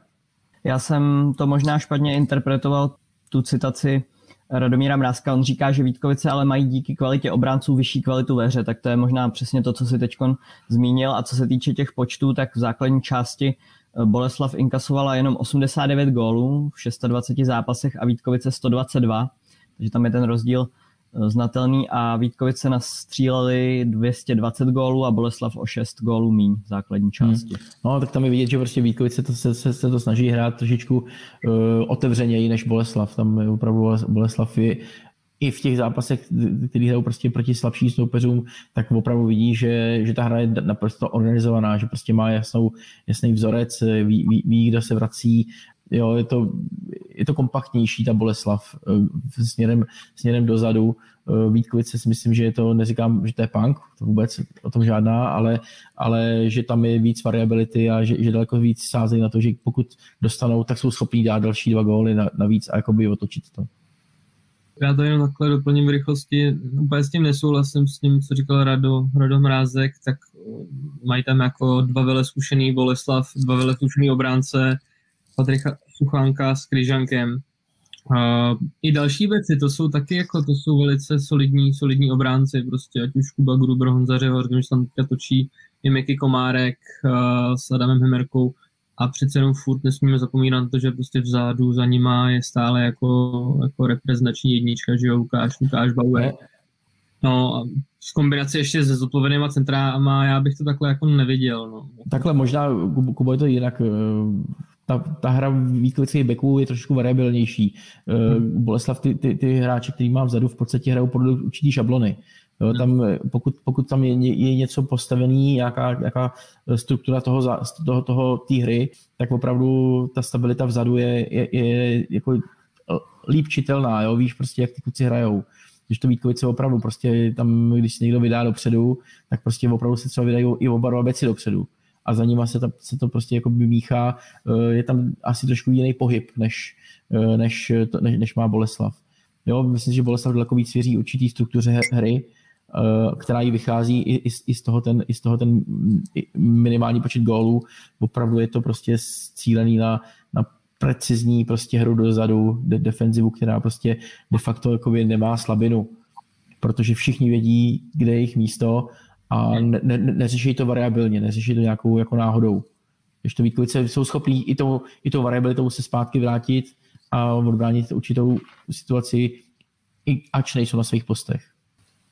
Já jsem to možná špatně interpretoval, tu citaci Radomíra Mrázka. On říká, že Vítkovice ale mají díky kvalitě obránců vyšší kvalitu ve hře, tak to je možná přesně to, co si teď zmínil. A co se týče těch počtů, tak v základní části eh, Boleslav inkasovala jenom 89 gólů v 26 zápasech a Vítkovice 122, takže tam je ten rozdíl znatelný a Vítkovice nastříleli 220 gólů a Boleslav o 6 gólů míň v základní hmm. části. Hmm. No tak tam je vidět, že prostě Vítkovice to se, se, se to snaží hrát trošičku uh, otevřeněji než Boleslav. Tam je opravdu Boleslav je i v těch zápasech, který hrajou prostě proti slabším soupeřům, tak opravdu vidí, že, že ta hra je naprosto organizovaná, že prostě má jasnou, jasný vzorec, ví, ví, ví, kdo se vrací, jo, je to, je to kompaktnější ta Boleslav eh, směrem, směrem dozadu. Eh, Vítkovice si myslím, že je to, neříkám, že to je punk, to vůbec o tom žádná, ale, ale že tam je víc variability a že, že daleko víc sázejí na to, že pokud dostanou, tak jsou schopní dát další dva góly navíc a jakoby otočit to. Já to jenom takhle doplním v rychlosti. Úplně s tím nesouhlasím s tím, co říkal Rado, Rado Mrázek, tak eh, mají tam jako dva vele zkušený Boleslav, dva vele zkušený obránce, Patrika Suchánka s Kryžankem. Uh, I další věci, to jsou taky jako, to jsou velice solidní, solidní obránci, prostě ať už Kuba Gruber, Honza Řehor, když tam teďka točí, i Miky Komárek uh, s Adamem Hemerkou a přece jenom furt nesmíme zapomínat na to, že prostě vzadu za nima je stále jako, jako reprezentační jednička, že jo, Lukáš, Lukáš Bauer. No a s kombinací ještě se zodpovědnýma centráma, já bych to takhle jako neviděl. No. Takhle možná, Kubo, je to jinak. Eh, ta, ta hra výklických beků je trošku variabilnější. Hmm. Boleslav, ty, ty, ty hráči, který má vzadu, v podstatě hrajou podle určitý šablony. Jo, hmm. tam, pokud, pokud tam je, je něco postavený, nějaká, nějaká struktura toho, toho, toho té hry, tak opravdu ta stabilita vzadu je, je, je jako líp čitelná, jo? víš prostě, jak ty kluci hrajou. Když to Vítkovice opravdu prostě tam, když se někdo vydá dopředu, tak prostě opravdu se třeba vydají i oba dva beci dopředu a za nima se, ta, se to prostě jako míchá. Eh, je tam asi trošku jiný pohyb, než, eh, než, než, než má Boleslav. Jo, myslím, že Boleslav daleko víc věří určitý struktuře hry, eh, která jí vychází i, i, i, z toho ten, i z toho ten minimální počet gólů. Opravdu je to prostě cílený na, na precizní prostě hru dozadu, de, defenzivu, která prostě de facto jako nemá slabinu, protože všichni vědí, kde je jejich místo a ne, ne, neřeší to variabilně, neřeší to nějakou jako náhodou. Když to Vítkovice jsou schopní i tou, i tou variabilitou se zpátky vrátit a odbránit určitou situaci, i ač nejsou na svých postech.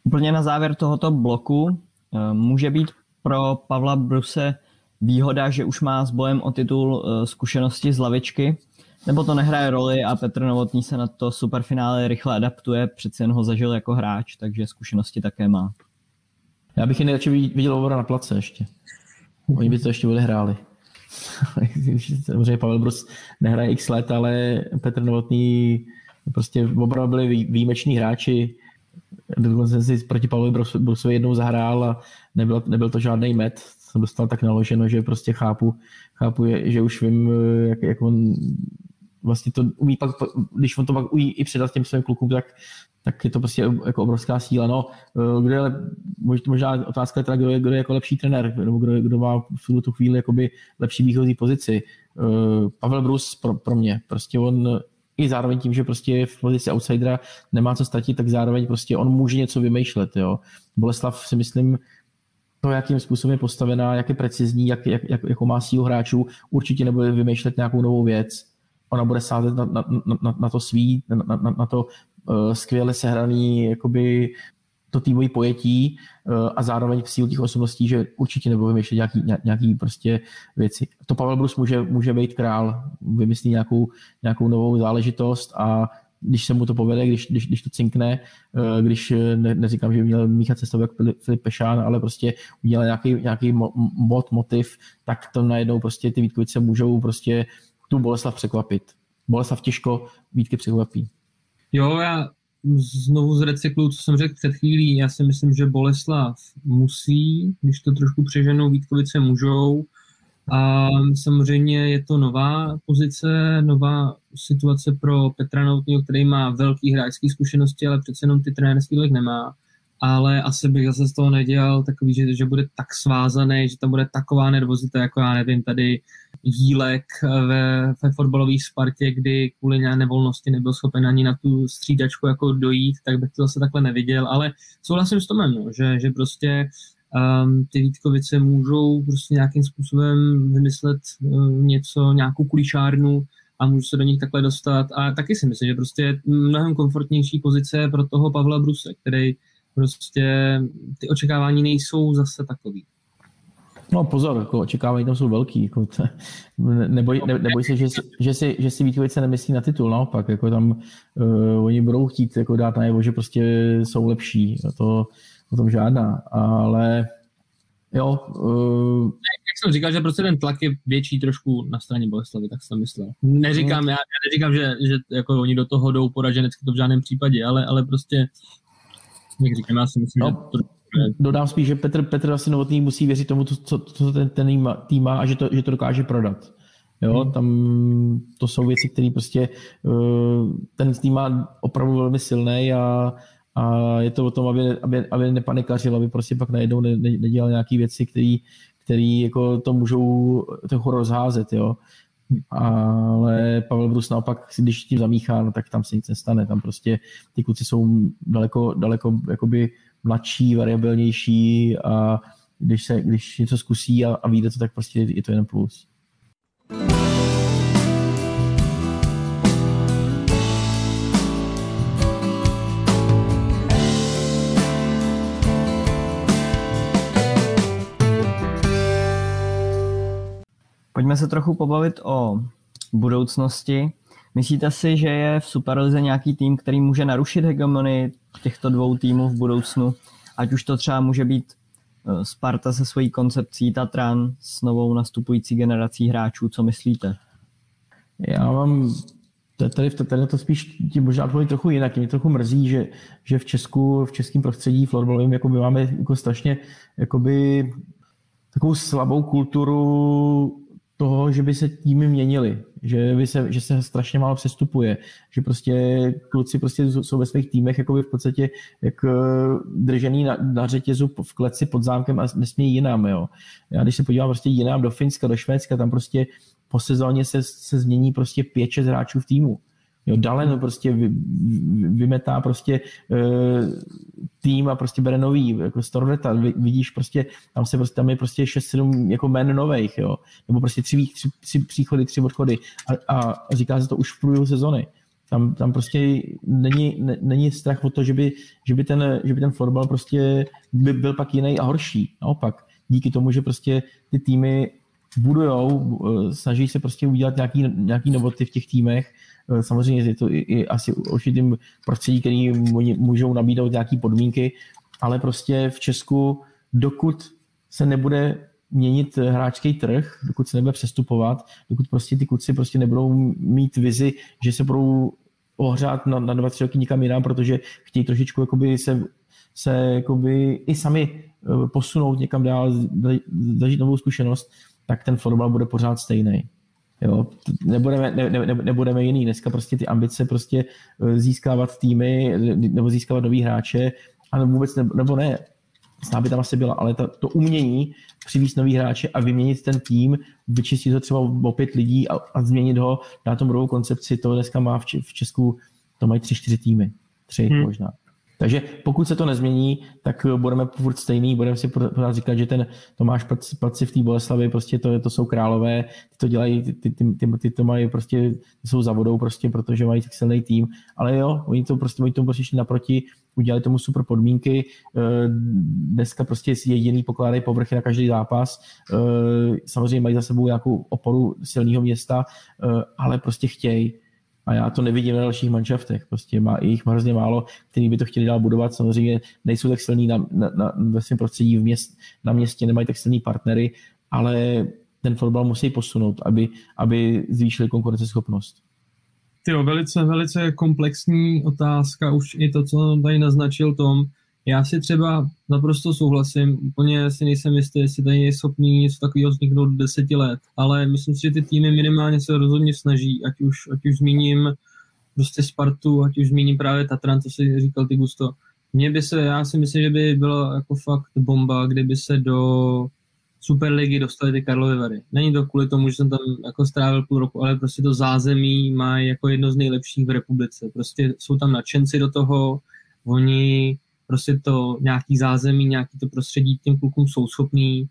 Úplně na závěr tohoto bloku eh, může být pro Pavla Bruse výhoda, že už má s bojem o titul eh, zkušenosti z lavičky, nebo to nehraje roli a Petr Novotný se na to superfinále rychle adaptuje, přeci jen ho zažil jako hráč, takže zkušenosti také má. Já bych je nejradši viděl Ovora na place ještě. Oni by to ještě odehráli. Samozřejmě Pavel Brus nehraje x let, ale Petr Novotný prostě opravdu byli výjimeční hráči. Dokonce si proti Pavlovi Brusovi jednou zahrál a nebyl, nebyl to žádný met. Jsem dostal tak naloženo, že prostě chápu, chápu že už vím, jak, jak on vlastně to umí pak, když on to pak umí i předat těm svým klukům, tak, tak je to prostě jako obrovská síla. No, eh, kdo je, možná otázka je teda, kdo je, kdo je jako lepší trenér, nebo kdo, kdo má v tu chvíli jakoby lepší výchozí pozici. Eh, Pavel Brus pro, pro mě, prostě on i zároveň tím, že prostě v pozici outsidera, nemá co ztratit, tak zároveň prostě on může něco vymýšlet. Jo. Boleslav si myslím, to, jakým způsobem je postavená, jak je precizní, jak, jak, jak, jakou má sílu hráčů, určitě nebude vymýšlet nějakou novou věc. Ona bude sázet na, na, na, na to svý, na, na, na to uh, skvěle sehraný jakoby to týmový pojetí uh, a zároveň sílu těch osobností, že určitě nebude vymýšlet nějaký, nějaký prostě věci. To Pavel Brus může, může být král, vymyslí nějakou, nějakou novou záležitost a když se mu to povede, když, když, když to cinkne, uh, když ne, neříkám, že by měl míchat cestou jak Filip Pešán, ale prostě udělal nějaký, nějaký mod, motiv, tak to najednou prostě ty Vítkovice můžou prostě tu Boleslav překvapit. Boleslav těžko Vítky překvapí. Jo, já znovu zrecykluju, co jsem řekl před chvílí. Já si myslím, že Boleslav musí, když to trošku přeženou, Vítkovice můžou. A samozřejmě je to nová pozice, nová situace pro Petra Noutního, který má velký hráčský zkušenosti, ale přece jenom ty trenérský nemá. Ale asi bych zase z toho nedělal takový, že, že bude tak svázaný, že tam bude taková nervozita, jako já nevím, tady Jílek ve, ve fotbalové Spartě, kdy kvůli nějaké nevolnosti nebyl schopen ani na tu střídačku jako dojít, tak bych to zase takhle neviděl, ale souhlasím s Tomem, no, že, že prostě um, ty Vítkovice můžou prostě nějakým způsobem vymyslet uh, něco, nějakou kulišárnu a můžu se do nich takhle dostat. A taky si myslím, že prostě mnohem komfortnější pozice pro toho Pavla Bruse, který prostě ty očekávání nejsou zase takový. No pozor, jako očekávání tam jsou velký. Jako to, neboj, ne, neboj se, že, že, si, že si Vítkovice nemyslí na titul, naopak. Jako tam uh, oni budou chtít jako dát najevo, že prostě jsou lepší. A to o tom žádná. Ale jo. Uh... Jak jsem říkal, že prostě ten tlak je větší trošku na straně Boleslavy, tak jsem myslel. Neříkám, já, já neříkám, že, že jako oni do toho jdou poraženecky, to v žádném případě, ale, ale prostě, jak říkám, já si myslím, no. že to dodám spíš, že Petr, Petr asi novotný musí věřit tomu, co, co ten, ten tým má a že to, že to dokáže prodat. Jo, hmm. tam to jsou věci, které prostě uh, ten tým má opravdu velmi silný a, a je to o tom, aby, aby, aby nepanikařil, aby prostě pak najednou ne, ne, nedělal nějaké věci, které který jako to můžou trochu rozházet, jo. Ale Pavel Brus naopak, když tím zamíchá, no, tak tam se nic nestane. Tam prostě ty kluci jsou daleko, daleko jakoby mladší, variabilnější a když, se, když něco zkusí a, a vyjde to, tak prostě je to jen plus. Pojďme se trochu pobavit o budoucnosti. Myslíte si, že je v Superlize nějaký tým, který může narušit hegemonii těchto dvou týmů v budoucnu? Ať už to třeba může být eh, Sparta se svojí koncepcí Tatran s novou nastupující generací hráčů. Co myslíte? Já mám tady, tady to spíš tím možná odpověď trochu jinak. Mě trochu mrzí, že, že v Česku, v českém prostředí florbalovém jako máme jako strašně jakoby, takovou slabou kulturu toho, že by se týmy měnily, že, by se, že se strašně málo přestupuje, že prostě kluci prostě jsou ve svých týmech jakoby v podstatě jak eh, držený na, na řetězu v kleci pod zámkem a nesmí jinam. Jo. Já když se podívám prostě jinam do Finska, do Švédska, tam prostě po sezóně se, se změní prostě pět, šest hráčů v týmu. Jo, Dalen prostě vy, vymetá prostě uh, tým a prostě bere nový, jako Storveta, vidíš prostě, tam se prostě, tam je prostě 6-7 jako men nových, jo, nebo prostě tři, tři, tři příchody, tři odchody a, a, říká se to už v průběhu sezony. Tam, tam prostě není, ne, není strach o to, že by, že by ten, že by ten florbal prostě by byl pak jiný a horší. Naopak, díky tomu, že prostě ty týmy budujou, eh, snaží se prostě udělat nějaký, nějaký novoty v těch týmech. Eh, samozřejmě je to i, i asi určitým prostředí, který můžou nabídnout nějaké podmínky, ale prostě v Česku, dokud se nebude měnit hráčský trh, dokud se nebude přestupovat, dokud prostě ty kluci prostě nebudou mít vizi, že se budou ohřát na, na dva, tři roky nikam jinam, protože chtějí trošičku jakoby se, se jakoby i sami eh, posunout někam dál, zažít novou zkušenost, tak ten fotbal bude pořád stejný. Jo, nebudeme, ne, ne, nebudeme jiný. Dneska prostě ty ambice prostě eh, získávat týmy nebo získávat nový hráče, ale vůbec ne, nebo ne, Sná by tam asi byla, ale ta, to umění přivízt nový hráče a vyměnit ten tým, vyčistit to třeba o pět lidí a, a změnit ho, dát tomu novou koncepci, to dneska má v, v Česku, to mají tři, čtyři týmy, tři hmm. možná. Takže pokud se to nezmění, tak budeme furt stejný, budeme si pořád říkat, že ten Tomáš Paci v té Boleslavi, prostě to, to jsou králové, ty to dělají, ty, ty, ty, ty to mají prostě, ty jsou za vodou prostě, protože mají tak silný tým, ale jo, oni to prostě, oni tomu prostě šli naproti, udělali tomu super podmínky, eh, dneska prostě jediný pokládají povrchy na každý zápas, eh, samozřejmě mají za sebou nějakou oporu silného města, eh, ale prostě chtějí a já to nevidím na dalších manšaftech. Prostě má jich hrozně málo, který by to chtěli dál budovat. Samozřejmě nejsou tak silní na, na, na, ve svém prostředí v měst, na městě, nemají tak silní partnery, ale ten fotbal musí posunout, aby, aby zvýšili konkurenceschopnost. Ty velice, velice komplexní otázka, už i to, co tady naznačil Tom, já si třeba naprosto souhlasím, úplně si nejsem jistý, jestli tady je schopný něco takového vzniknout do deseti let, ale myslím si, že ty týmy minimálně se rozhodně snaží, ať už, ať už zmíním prostě Spartu, ať už zmíním právě Tatran, co si říkal ty Gusto. Mně by se, já si myslím, že by bylo jako fakt bomba, kdyby se do Superligy dostali ty Karlovy Vary. Není to kvůli tomu, že jsem tam jako strávil půl roku, ale prostě to zázemí má jako jedno z nejlepších v republice. Prostě jsou tam nadšenci do toho, oni prostě to nějaký zázemí, nějaký to prostředí těm klukům jsou schopný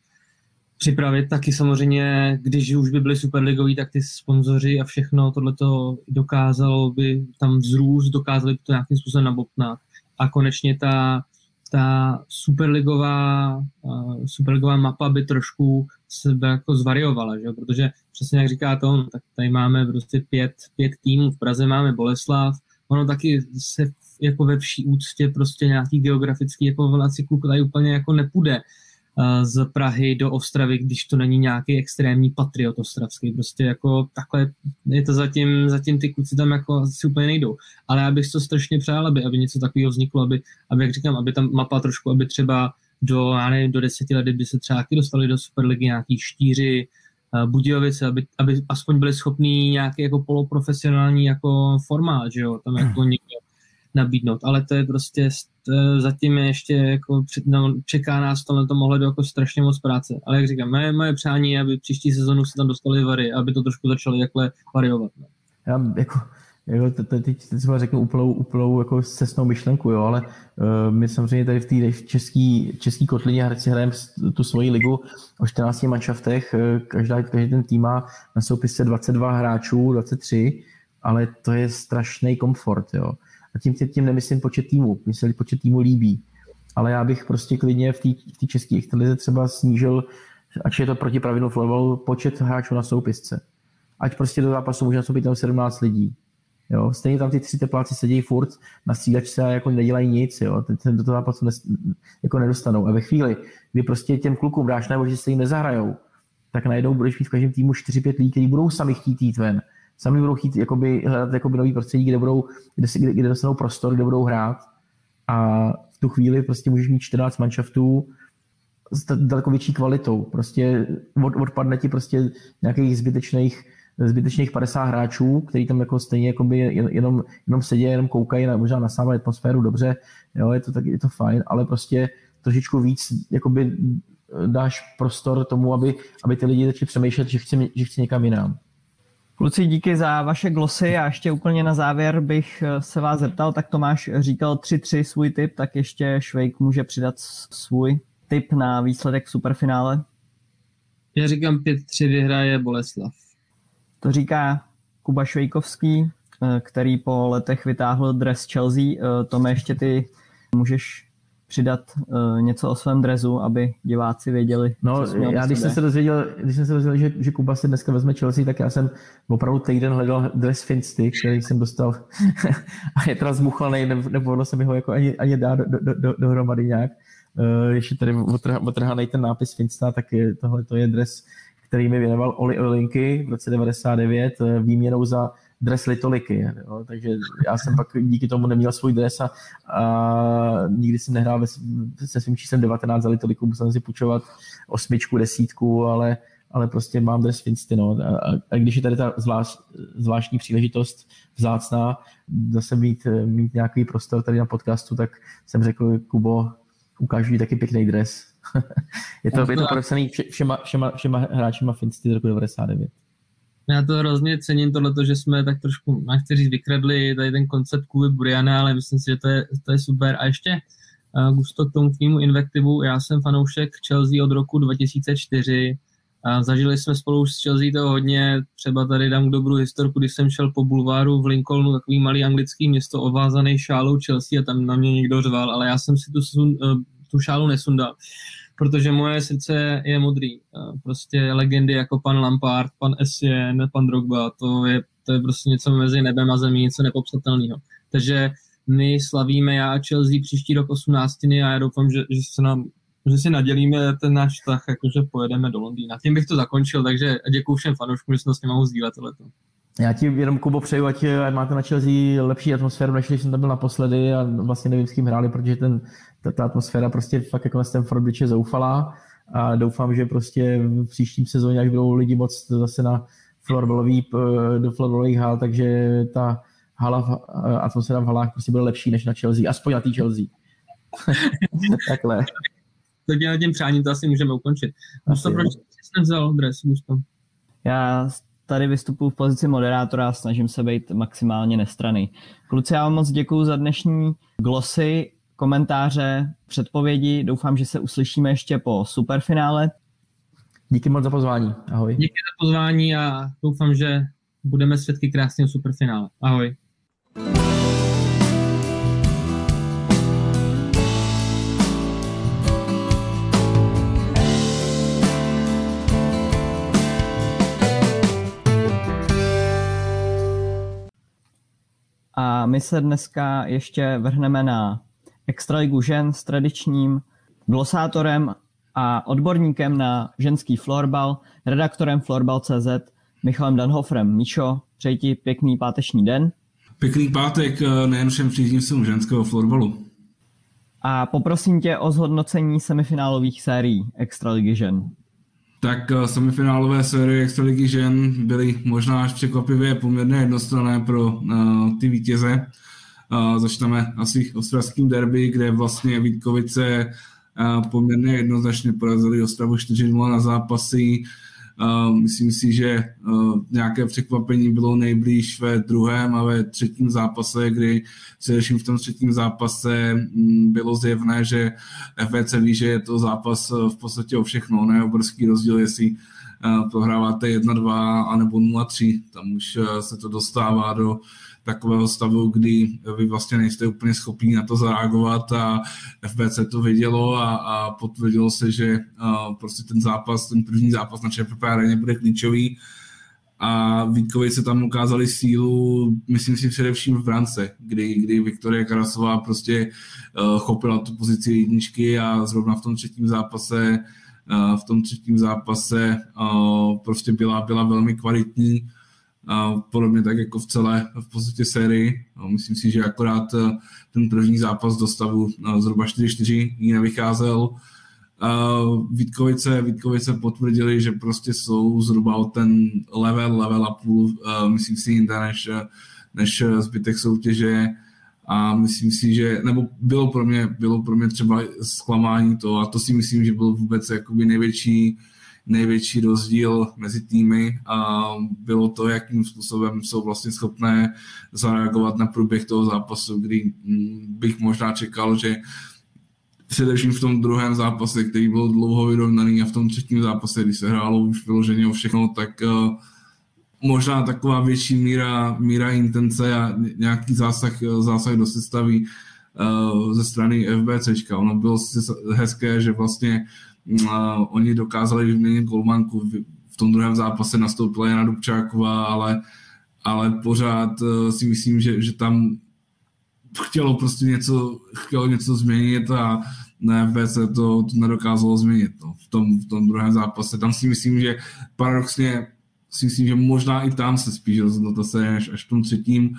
připravit taky samozřejmě, když už by byly superligoví, tak ty sponzoři a všechno tohleto dokázalo by tam vzrůst, dokázali by to nějakým způsobem nabopnat. A konečně ta, ta superligová, uh, superligová mapa by trošku sebe jako zvariovala, že? protože přesně jak říká to, tak tady máme prostě pět, pět týmů, v Praze máme Boleslav, ono taky se jako ve vší úctě prostě nějaký geografický jako kluk tady úplně jako nepůjde z Prahy do Ostravy, když to není nějaký extrémní patriot ostravský. Prostě jako takhle je to zatím, zatím ty kluci tam jako asi úplně nejdou. Ale já bych to strašně přál, aby, aby něco takového vzniklo, aby, aby, jak říkám, aby tam mapa trošku, aby třeba do, já nevím, do deseti let, kdyby se třeba taky dostali do Superligy nějaký štíři, Budějovice, aby, aby aspoň byli schopní nějaký jako poloprofesionální jako formát, že jo, tam jako někdo nabídnout, ale to je prostě to zatím je ještě jako před, no, čeká nás to na tom ohledu jako strašně moc práce. Ale jak říkám, moje, moje přání je, aby příští sezonu se tam dostali vary, aby to trošku začali jakhle variovat. No. Já jako, jako teď, teď třeba řeknu úplnou, úplnou jako cestnou myšlenku, jo, ale uh, my samozřejmě tady v té v český, český kotlině si hrajeme tu svoji ligu o 14 manšaftech, uh, každá, každý ten tým má na soupisce 22 hráčů, 23, ale to je strašný komfort, jo. A tím, tím nemyslím počet týmů, mně se počet týmů líbí. Ale já bych prostě klidně v té české extralize třeba snížil, ať je to proti pravidlu florbalu, počet hráčů na soupisce. Ať prostě do zápasu může nastoupit tam 17 lidí. Jo? Stejně tam ty tři tepláci sedí furt na střídačce a jako nedělají nic. Jo? Ten, do toho zápasu nes, jako nedostanou. A ve chvíli, kdy prostě těm klukům dáš najevo, že se jim nezahrajou, tak najednou budeš mít v každém týmu 4-5 lidí, kteří budou sami chtít jít ven sami budou chtít jakoby, hledat jakoby nový prostředí, kde, budou, kde, si, kde, kde dostanou prostor, kde budou hrát a v tu chvíli prostě můžeš mít 14 manšaftů s daleko větší kvalitou. Prostě od, odpadne ti prostě nějakých zbytečných zbytečných 50 hráčů, který tam jako stejně jakoby jenom, jenom sedí, jenom koukají, na, možná nasávají atmosféru dobře, jo, je to, tak, je to fajn, ale prostě trošičku víc jakoby dáš prostor tomu, aby, aby ty lidi začali přemýšlet, že chci, že chci někam jinam. Kluci, díky za vaše glosy a ještě úplně na závěr bych eh, se vás zeptal, tak Tomáš říkal 3-3 svůj tip, tak ještě Švejk může přidat svůj tip na výsledek v superfinále. Já říkám 5-3 vyhraje Boleslav. To říká Kuba Švejkovský, eh, který po letech vytáhl dres Chelsea. Eh, Tome, ještě ty můžeš přidat uh, něco o svém drezu, aby diváci věděli, No, co já když jsem, se dozvěděl, když jsem se dozvěděl, že, že Kuba se dneska vezme Chelsea, tak já jsem opravdu týden hledal dres Finsty, který jsem dostal a je teda zmuchlaný, nepovedlo se mi ho jako ani, ani dát do, do, do, dohromady nějak. Uh, ještě tady otrhaný ten nápis Finsta, tak je, tohle to je dres, který mi věnoval Oli Olinky v roce 99 eh, výměnou za dres Litoliky. Jo? Takže já jsem pak díky tomu neměl svůj dres a, a nikdy jsem nehrál ve, se svým číslem 19 za Litoliku, musel jsem si půjčovat osmičku, desítku, ale, ale prostě mám dres Finsty. No. A, a, když je tady ta zvlášť, zvláštní příležitost vzácná, zase mít, mít nějaký prostor tady na podcastu, tak jsem řekl, Kubo, ukážu taky pěkný dres. je to, je to podepsaný všema, všema, všema hráčima Finsty z roku 99. Já to hrozně cením tohleto, že jsme tak trošku, nechci říct, vykradli tady ten koncept Kuvy Buriana, ale myslím si, že to je, to je super. A ještě uh, gusto k tomu tvýmu invektivu, já jsem fanoušek Chelsea od roku 2004, a zažili jsme spolu s Chelsea to hodně, třeba tady dám dobrou historku, když jsem šel po bulváru v Lincolnu, takový malý anglický město ovázaný šálou Chelsea a tam na mě někdo řval, ale já jsem si tu, eh, tu šálu nesundal protože moje srdce je modrý. Prostě legendy jako pan Lampard, pan Essien, pan Drogba, to je, to je prostě něco mezi nebem a zemí, něco nepopsatelného. Takže my slavíme já a Chelsea příští rok 18. a já doufám, že, že se nám že si nadělíme ten náš vztah, jakože pojedeme do Londýna. Tím bych to zakončil, takže děkuji všem fanouškům, že jsme s nimi mohli sdílet tohleto. Já ti jenom, Kubo, přeju, ať, ať máte na Chelsea lepší atmosféru, než když jsem tam byl naposledy a vlastně nevím, s kým hráli, protože ten, ta, ta atmosféra prostě fakt jako na Stanford Bridge je zoufalá a doufám, že prostě v příštím sezóně, až budou lidi moc zase na florbalový, do florbalových hal, takže ta hala, atmosféra v halách prostě bude lepší než na Chelsea, aspoň na té Chelsea. Takhle. Tak já tím přáním to asi můžeme ukončit. Asi, proč jsi nevzal dres, Gusto? Já tady vystupuji v pozici moderátora a snažím se být maximálně nestraný. Kluci, já vám moc děkuji za dnešní glosy, komentáře, předpovědi. Doufám, že se uslyšíme ještě po superfinále. Díky moc za pozvání. Ahoj. Díky za pozvání a doufám, že budeme svědky krásného superfinále. Ahoj. A my se dneska ještě vrhneme na Extraligu žen s tradičním glosátorem a odborníkem na ženský florbal, redaktorem florbal.cz Michalem Danhofrem. Míšo, přeji ti pěkný páteční den. Pěkný pátek eh, nejen všem příznivcům ženského florbalu. A poprosím tě o zhodnocení semifinálových sérií Extraligy žen. Tak eh, semifinálové série Extraligy žen byly možná až překvapivě poměrně jednostranné pro uh, ty vítěze. Uh, začneme asi ostravským derby, kde vlastně Vítkovice uh, poměrně jednoznačně porazili Ostravu 4-0 na zápasy. Uh, myslím si, že uh, nějaké překvapení bylo nejblíž ve druhém a ve třetím zápase, kdy především v tom třetím zápase um, bylo zjevné, že FVC ví, že je to zápas uh, v podstatě o všechno, ne obrovský rozdíl, jestli uh, prohráváte 1-2 anebo 0-3, tam už se to dostává do takového stavu, kdy vy vlastně nejste úplně schopni na to zareagovat a FBC to vidělo a, a potvrdilo se, že uh, prostě ten zápas, ten první zápas na ČPP areně bude klíčový. A Vítkovi se tam ukázali sílu, myslím si především v brance, kdy, kdy Viktoria Karasová prostě uh, chopila tu pozici jedničky a zrovna v tom třetím zápase uh, v tom třetím zápase uh, prostě byla, byla velmi kvalitní podobně tak jako v celé v podstatě sérii. Myslím si, že akorát eh, ten první zápas do stavu eh, zhruba 4-4 jí nevycházel. Vítkovice, Vítkovice potvrdili, že prostě jsou zhruba o ten level, level a půl, eh, myslím si jinde než, než zbytek soutěže a myslím si, že, nebo bylo pro mě, bylo pro mě třeba zklamání to a to si myslím, že byl vůbec jakoby největší největší rozdíl mezi týmy a bylo to, jakým způsobem jsou vlastně schopné zareagovat na průběh toho zápasu, kdy mm, bych možná čekal, že především v tom druhém zápase, který byl dlouho vyrovnaný a v tom třetím zápase, kdy se hrálo už vyloženě o všechno, tak uh, možná taková větší míra, míra intence a nějaký zásah, zásah do sestavy uh, ze strany FBCčka. Ono bylo hezké, že vlastně uh, oni dokázali vyměnit golmanku. V tom druhém zápase nastoupila Jana Dubčáková, ale, ale pořád uh, si myslím, že, že tam chtělo prostě něco, chtělo něco změnit a na FBC to, to nedokázalo změnit no, v, tom, v tom druhém zápase. Tam si myslím, že paradoxně si myslím, že možná i tam se spíš rozhodlo to se až, až v tom třetím.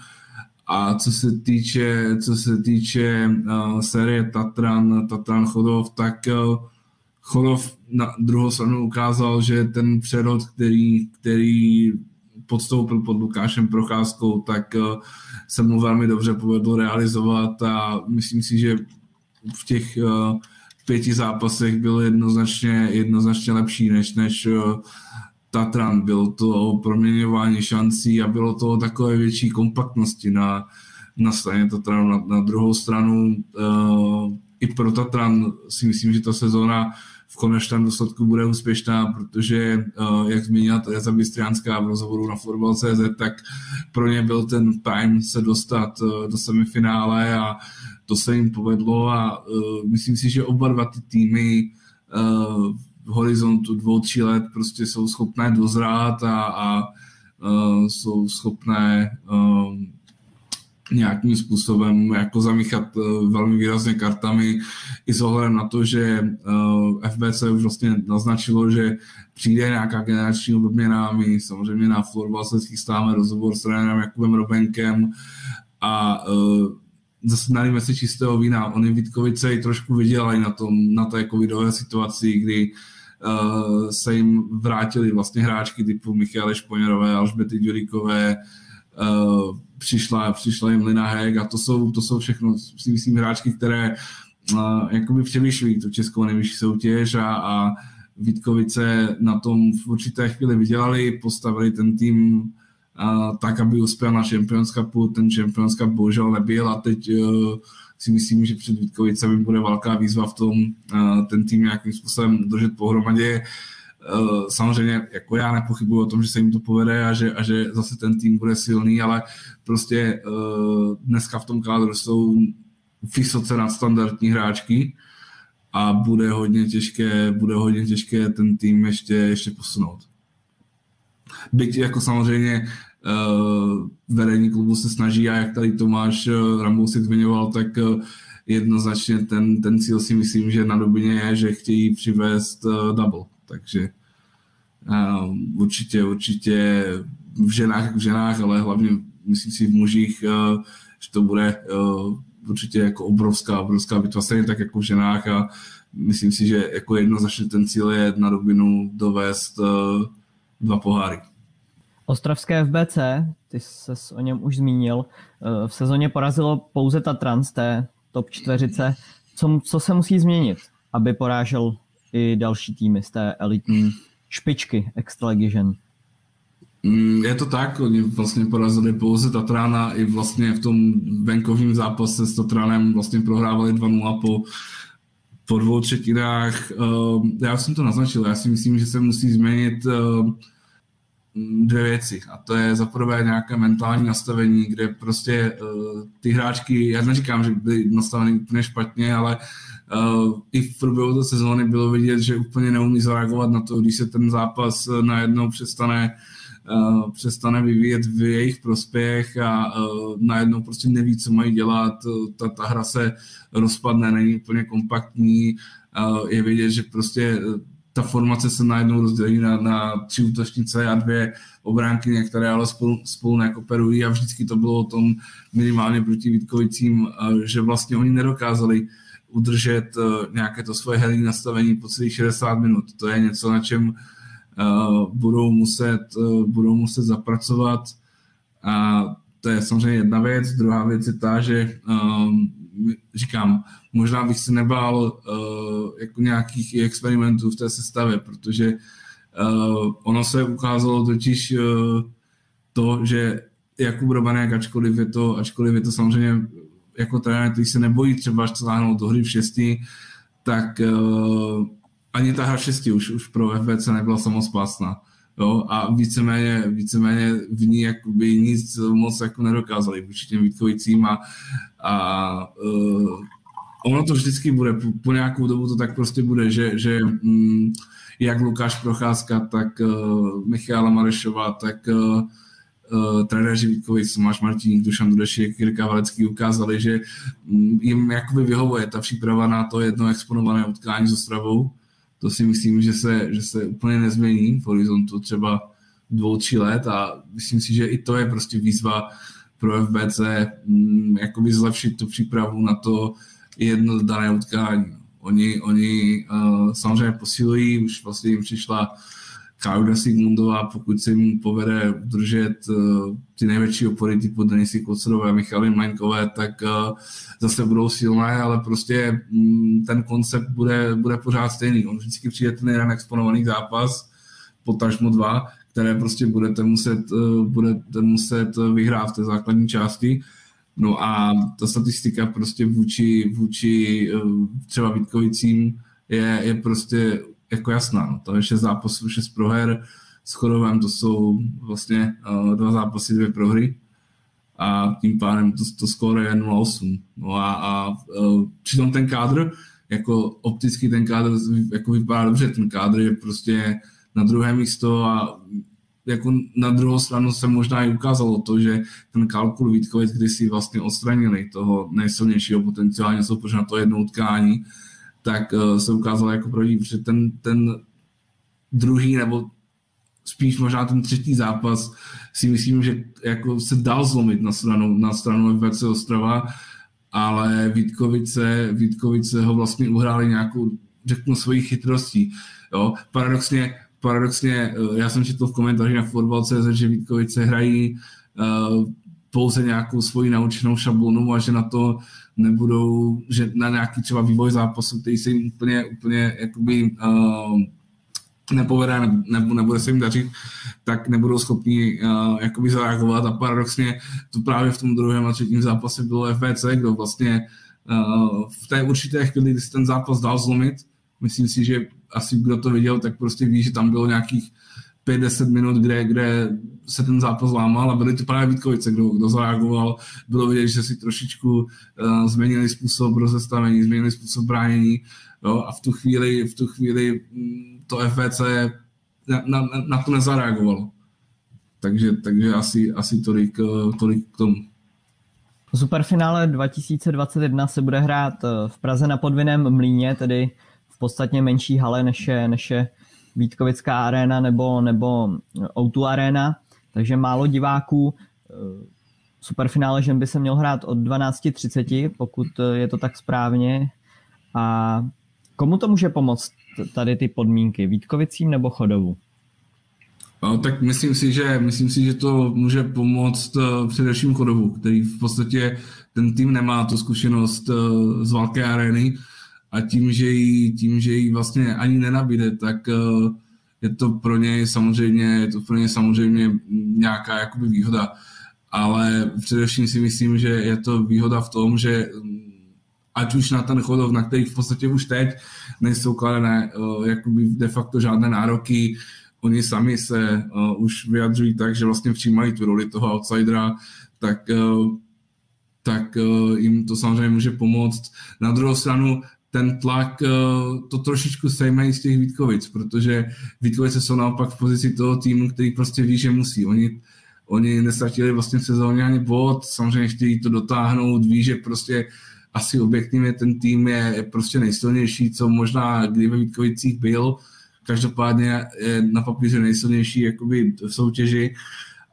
A co se týče, co se týče uh, série Tatran, Tatran Chodov, tak uh, Chodov na druhou stranu ukázal, že ten přerod, který, který podstoupil pod Lukášem Procházkou, tak uh, se mu velmi dobře povedlo realizovat a myslím si, že v těch uh, pěti zápasech byl jednoznačně, jednoznačně lepší než, než uh, Tatran. Bylo to proměňování šancí a bylo to takové větší kompaktnosti na, na straně Tatranu. Na, na druhou stranu i pro Tatran si myslím, že ta sezóna v konečném důsledku bude úspěšná, protože, uh, jak zmínila Teresa Bystriánská v rozhovoru na Football.cz, tak pro ně byl ten prime se dostat uh, do semifinále a to se jim povedlo a uh, myslím si, že oba dva ty týmy v horizontu dvou, tří let prostě jsou schopné dozrát a, a jsou schopné nějakým způsobem jako zamíchat uh, velmi výrazně kartami i s ohledem na to, že uh, FBC už vlastně naznačilo, že přijde nějaká generační obměna. My samozřejmě na florbal se chystáme rozhovor s trenérem Jakubem Robenkem a uh, zase nalíme si čistého vína. Oni Vítkovice i trošku vydělali na, tom, na té covidové situaci, kdy se jim vrátili vlastně hráčky typu Michale Šponěrové, Alžbety Ďuríkové, uh, přišla, přišla jim Lina Heg a to jsou, to jsou všechno, si myslím, hráčky, které uh, jakoby přemýšlí tu českou nejvyšší soutěž a, a Vítkovice na tom v určité chvíli vydělali, postavili ten tým uh, tak, aby uspěl na Champions Cupu. Ten Champions Cup bohužel nebyl a teď uh, si myslím, že před Vítkovicemi bude velká výzva v tom ten tým nějakým způsobem držet pohromadě. Uh, samozřejmě jako já nepochybuji o tom, že se jim to povede a že, a že zase ten tým bude silný, ale prostě uh, dneska v tom kádru jsou vysoce nadstandardní hráčky a bude hodně těžké, bude hodně těžké ten tým ještě, ještě posunout. Byť jako samozřejmě uh, vedení klubu se snaží a jak tady Tomáš uh, Rambou si zmiňoval, tak uh, jednoznačně ten, ten cíl si myslím, že na dobině je, že chtějí přivést uh, double. Takže uh, určitě, určitě v ženách, v ženách, ale hlavně myslím si v mužích, uh, že to bude uh, určitě jako obrovská, obrovská bitva, stejně tak jako v ženách a myslím si, že jako jednoznačně ten cíl je na dobinu dovést uh, dva poháry. Ostravské FBC, ty se o něm už zmínil, v sezóně porazilo pouze Tatran z té top čtveřice. Co, co se musí změnit, aby porážel i další týmy z té elitní špičky Extraligy žen? Mm, je to tak, oni vlastně porazili pouze Tatrana i vlastně v tom venkovním zápase s Tatranem vlastně prohrávali 2-0 po, po dvou třetinách. Ehm, já jsem to naznačil, já si myslím, že se musí změnit ehm, dvě věci. A to je za prvé nějaké mentální nastavení, kde prostě uh, ty hráčky, já neříkám, že byly nastaveny úplně špatně, ale uh, i v průběhu té sezóny bylo vidět, že úplně neumí zareagovat na to, když se ten zápas najednou přestane uh, přestane vyvíjet v jejich prospěch a uh, najednou prostě neví, co mají dělat, ta, ta hra se rozpadne, není úplně kompaktní, uh, je vidět, že prostě ta formace se najednou rozdělí na, na tři útočnice a dvě obránky, které ale spolu, spolu nekoperují a vždycky to bylo o tom minimálně proti Vítkovicím, eh, že vlastně oni nedokázali udržet eh, nějaké to svoje herní nastavení po celých 60 minut. To je něco, na čem uh, budou, muset, uh, budou muset zapracovat a to je samozřejmě jedna věc. Druhá věc je ta, že um, říkám, možná bych se nebál jako nějakých experimentů v té sestavě, protože ono se ukázalo totiž to, že Jakub Robanek, ačkoliv je to, ačkoliv je to samozřejmě jako trenér, který se nebojí třeba stáhnout do hry v šesti, tak uh, ani ta hra v šesti už, už pro FBC nebyla samospásná. Jo, a víceméně, víceméně v ní jakoby nic moc jako nedokázali vůči těm Vítkovicím a, a uh, ono to vždycky bude, po, po nějakou dobu to tak prostě bude, že, že um, jak Lukáš Procházka, tak uh, Michála Marešová, tak uh, uh, trenéři Vítkovic, Tomáš Martiník, Dušan Dudešek, Jirka Valecký ukázali, že um, jim jakoby vyhovuje ta příprava na to jedno exponované utkání s Ostravou, to si myslím, že se, že se úplně nezmění v horizontu třeba dvou, tři let a myslím si, že i to je prostě výzva pro FBC mm, jakoby zlepšit tu přípravu na to jedno dané utkání. Oni, oni uh, samozřejmě posilují, už vlastně jim přišla Kauda Sigmundová, pokud se jim povede udržet uh, ty největší opory typu Denisy Kocerové a Michaly Majnkové, tak uh, zase budou silné, ale prostě um, ten koncept bude, bude pořád stejný. On vždycky přijde ten jeden exponovaný zápas, potažmo dva, které prostě budete muset, uh, budete muset vyhrát v té základní části. No a ta statistika prostě vůči, vůči třeba Vítkovicím je, je prostě jako jasná. No. To je šest zápasů, šest proher. S Chodovem to jsou vlastně uh, dva zápasy, dvě prohry a tím pádem to, to skóre je 0-8. No a, a uh, přitom ten kádr, jako opticky ten kádr jako vypadá dobře, ten kádr je prostě na druhé místo a jako na druhou stranu se možná i ukázalo to, že ten kalkul Vítkovic, kdy si vlastně odstranili toho nejsilnějšího potenciálně soupeře na to jedno utkání, tak uh, se ukázalo jako pravdivý, protože ten, ten druhý nebo spíš možná ten třetí zápas si myslím, že jako se dal zlomit na stranu, na stranu FBC Ostrava, ale Vítkovice, Vítkovice ho vlastně uhráli nějakou, řeknu, svojí chytrostí. Jo? Paradoxně, paradoxně, eh, já jsem četl v komentáři na Fotbal.cz, že Vítkovice hrají uh, pouze nějakou svoji naučenou šablonu a že na to nebudou, že na nějaký třeba vývoj zápasu, který se jim úplně, úplně jakoby, uh, nepovede nebo nebude se jim dařit, tak nebudou schopni uh, jakoby zareagovat. A paradoxně to právě v tom druhém a třetím zápase bylo FVC, kdo vlastně uh, v té určité chvíli, kdy se ten zápas dal zlomit, myslím si, že asi kdo to viděl, tak prostě ví, že tam bylo nějakých 5-10 minut, kde, kde se ten zápas lámal a byly to právě Vítkovice, kdo, kdo zareagoval. Bylo vidět, že si trošičku uh, změnili způsob rozestavení, změnili způsob bránění jo, a v tu chvíli, v tu chvíli mm, to FVC na, na, na to nezareagovalo. Takže, takže asi, asi tolik, eh, tolik k tomu. Superfinále 2021 se bude hrát eh, v Praze na podvinném mlíně, tedy v podstatně menší hale než je, než je Vítkovická arena nebo, nebo O2 arena, takže málo diváků. Eh, superfinále žen by se měl hrát od 12.30, pokud je to tak správně. A komu to může pomoct tady ty podmínky? Vítkovicím nebo Chodovu? No, tak myslím si, že, myslím si, že to může pomoct uh, především Chodovu, který v podstatě ten tým nemá tu zkušenost z velké arény a tím, že ji, tím, že ji vlastně ani nenabíde, tak uh, je to pro něj samozřejmě, je to pro něj samozřejmě nějaká jakoby výhoda. Ale především si myslím, že je to výhoda v tom, že ať už na ten chodov, na který v podstatě už teď nejsou kladené uh, jakoby de facto žádné nároky, oni sami se uh, už vyjadřují tak, že vlastně přijímají tu roli toho outsidera, tak, tak jim to samozřejmě může pomoct. Na druhou stranu ten tlak uh, to trošičku sejmají z těch Vítkovic, protože Vítkovice jsou naopak v pozici toho týmu, který prostě ví, že musí. Oni, oni nestratili vlastně v sezóně ani bod, samozřejmě chtějí to dotáhnout, ví, že prostě asi objektivně ten tým je, prostě nejsilnější, co možná kdy ve Vítkovicích byl, každopádně je na papíře nejsilnější jakoby v soutěži.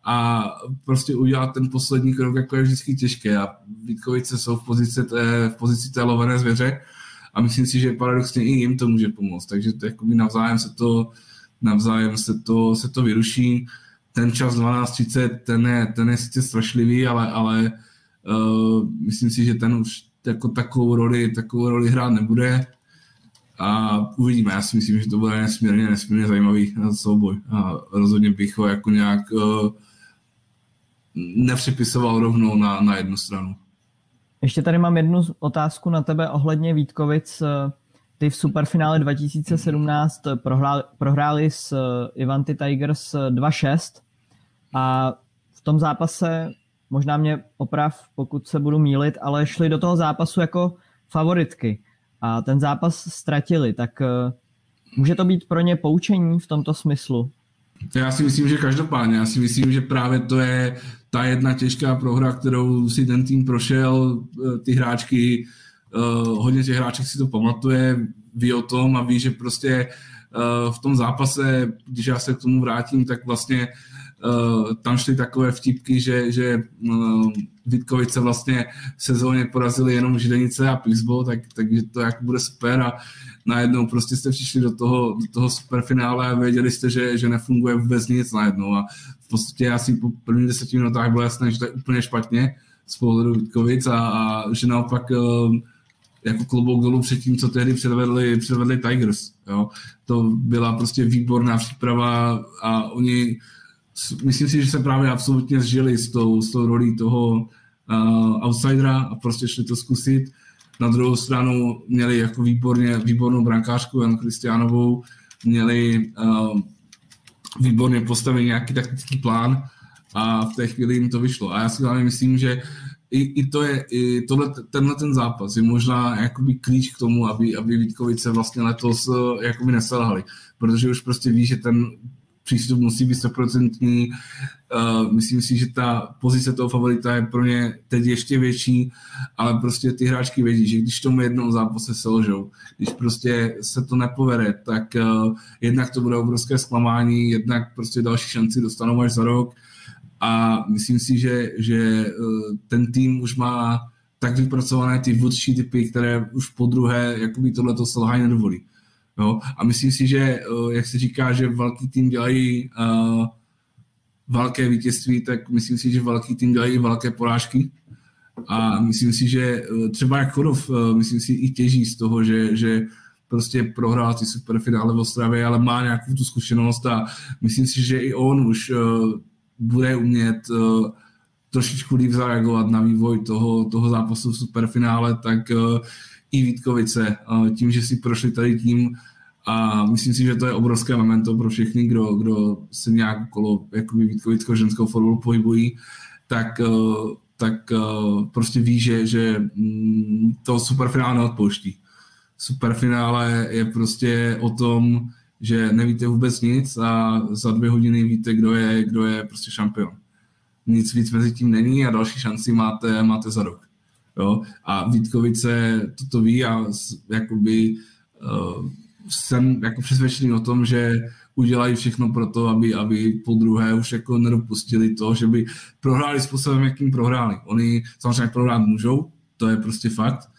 A prostě udělat ten poslední krok jako je vždycky těžké. A Vítkovice jsou v pozici v pozici té lovené zvěře a myslím si, že paradoxně i jim to může pomoct, takže to jakoby navzájem se to, navzájem se to, se to vyruší. Ten čas 12.30, ten je, ten je sice strašlivý, ale, ale uh, myslím si, že ten už jako takovou roli, takovou roli hrát nebude a uvidíme. Já si myslím, že to bude nesmírně, nesmírně zajímavý souboj a rozhodně bych ho jako nějak uh, nepřipisoval rovnou na, na jednu stranu. Ještě tady mám jednu otázku na tebe ohledně Vítkovic. Ty v superfinále 2017 prohráli, prohráli s Ivanti Tigers 2-6 a v tom zápase, možná mě oprav, pokud se budu mílit, ale šli do toho zápasu jako favoritky a ten zápas ztratili, tak eh, může to být pro ně poučení v tomto smyslu? Já si myslím, že každopádně. Já si myslím, že právě to je ta jedna těžká prohra, kterou si ten tým prošel, eh, ty hráčky, uh, hodně těch hráček si to pamatuje, ví o tom a ví, že prostě uh, v tom zápase, když já se k tomu vrátím, tak vlastně tam šly takové vtipky, že, že Vítkovice vlastně v sezóně porazili jenom Židenice a Pixbo, tak, takže to jak bude super a najednou prostě jste přišli do toho, do toho superfinále a věděli jste, že, že nefunguje vůbec nic najednou a v podstatě asi po prvních deseti minutách bylo jasné, že to je úplně špatně z pohledu Vítkovic a, a že naopak um, jako klobouk dolů před tím, co tehdy předvedli, předvedli Tigers. Jo. To byla prostě výborná příprava a oni, myslím si, že se právě absolutně zžili s tou, s tou rolí toho uh, outsidera a prostě šli to zkusit. Na druhou stranu měli jako výborně, výbornou brankářku Jan Kristiánovou, měli uh, výborně postavený nějaký taktický plán a v té chvíli jim to vyšlo. A já si hlavně myslím, že i, i to je, i tohle, tenhle ten zápas je možná jakoby klíč k tomu, aby, aby Vítkovice vlastně letos eh, jakoby neselhali, protože už prostě ví, že ten přístup musí být 100%. Uh, myslím si, že ta pozice toho favorita je pro ně teď ještě větší, ale prostě ty hráčky vědí, že když tomu jednou zápase selžou, když prostě se to nepovede, tak uh, jednak to bude obrovské zklamání, jednak prostě další šanci dostanou až za rok a myslím si, že, že uh, ten tým už má tak vypracované ty vůdčí typy, které už po druhé tohleto selhání nedovolí. Jo? A myslím si, že, eh, jak se říká, že velký tým dělají uh, velké vítězství, tak myslím si, že velký tým dělají velké porážky. A myslím si, že uh, třeba jak Chodov, myslím si i těží z toho, že, že prostě prohrál ty superfinále v Ostravě, ale má nějakou tu zkušenost a myslím si, že i on už bude umět trošičku líp zareagovat na vývoj toho, toho zápasu v superfinále, tak uh, i Vítkovice, tím, že si prošli tady tím a myslím si, že to je obrovské memento pro všechny, kdo, kdo se nějak okolo jakoby Vítkovického ženského fotbalu pohybují, tak, tak prostě ví, že, že mm, to superfinále neodpouští. Superfinále je prostě o tom, že nevíte vůbec nic a za dvě hodiny víte, kdo je, kdo je prostě šampion. Nic víc mezi tím není a další šanci máte, máte za rok. Jo? A Vítkovice toto ví a jakoby uh, jsem jako přesvědčený o tom, že udělají všechno pro to, aby, aby po druhé už jako nedopustili to, že by prohráli způsobem, jakým prohráli. Oni samozřejmě prohrát můžou, to je prostě fakt,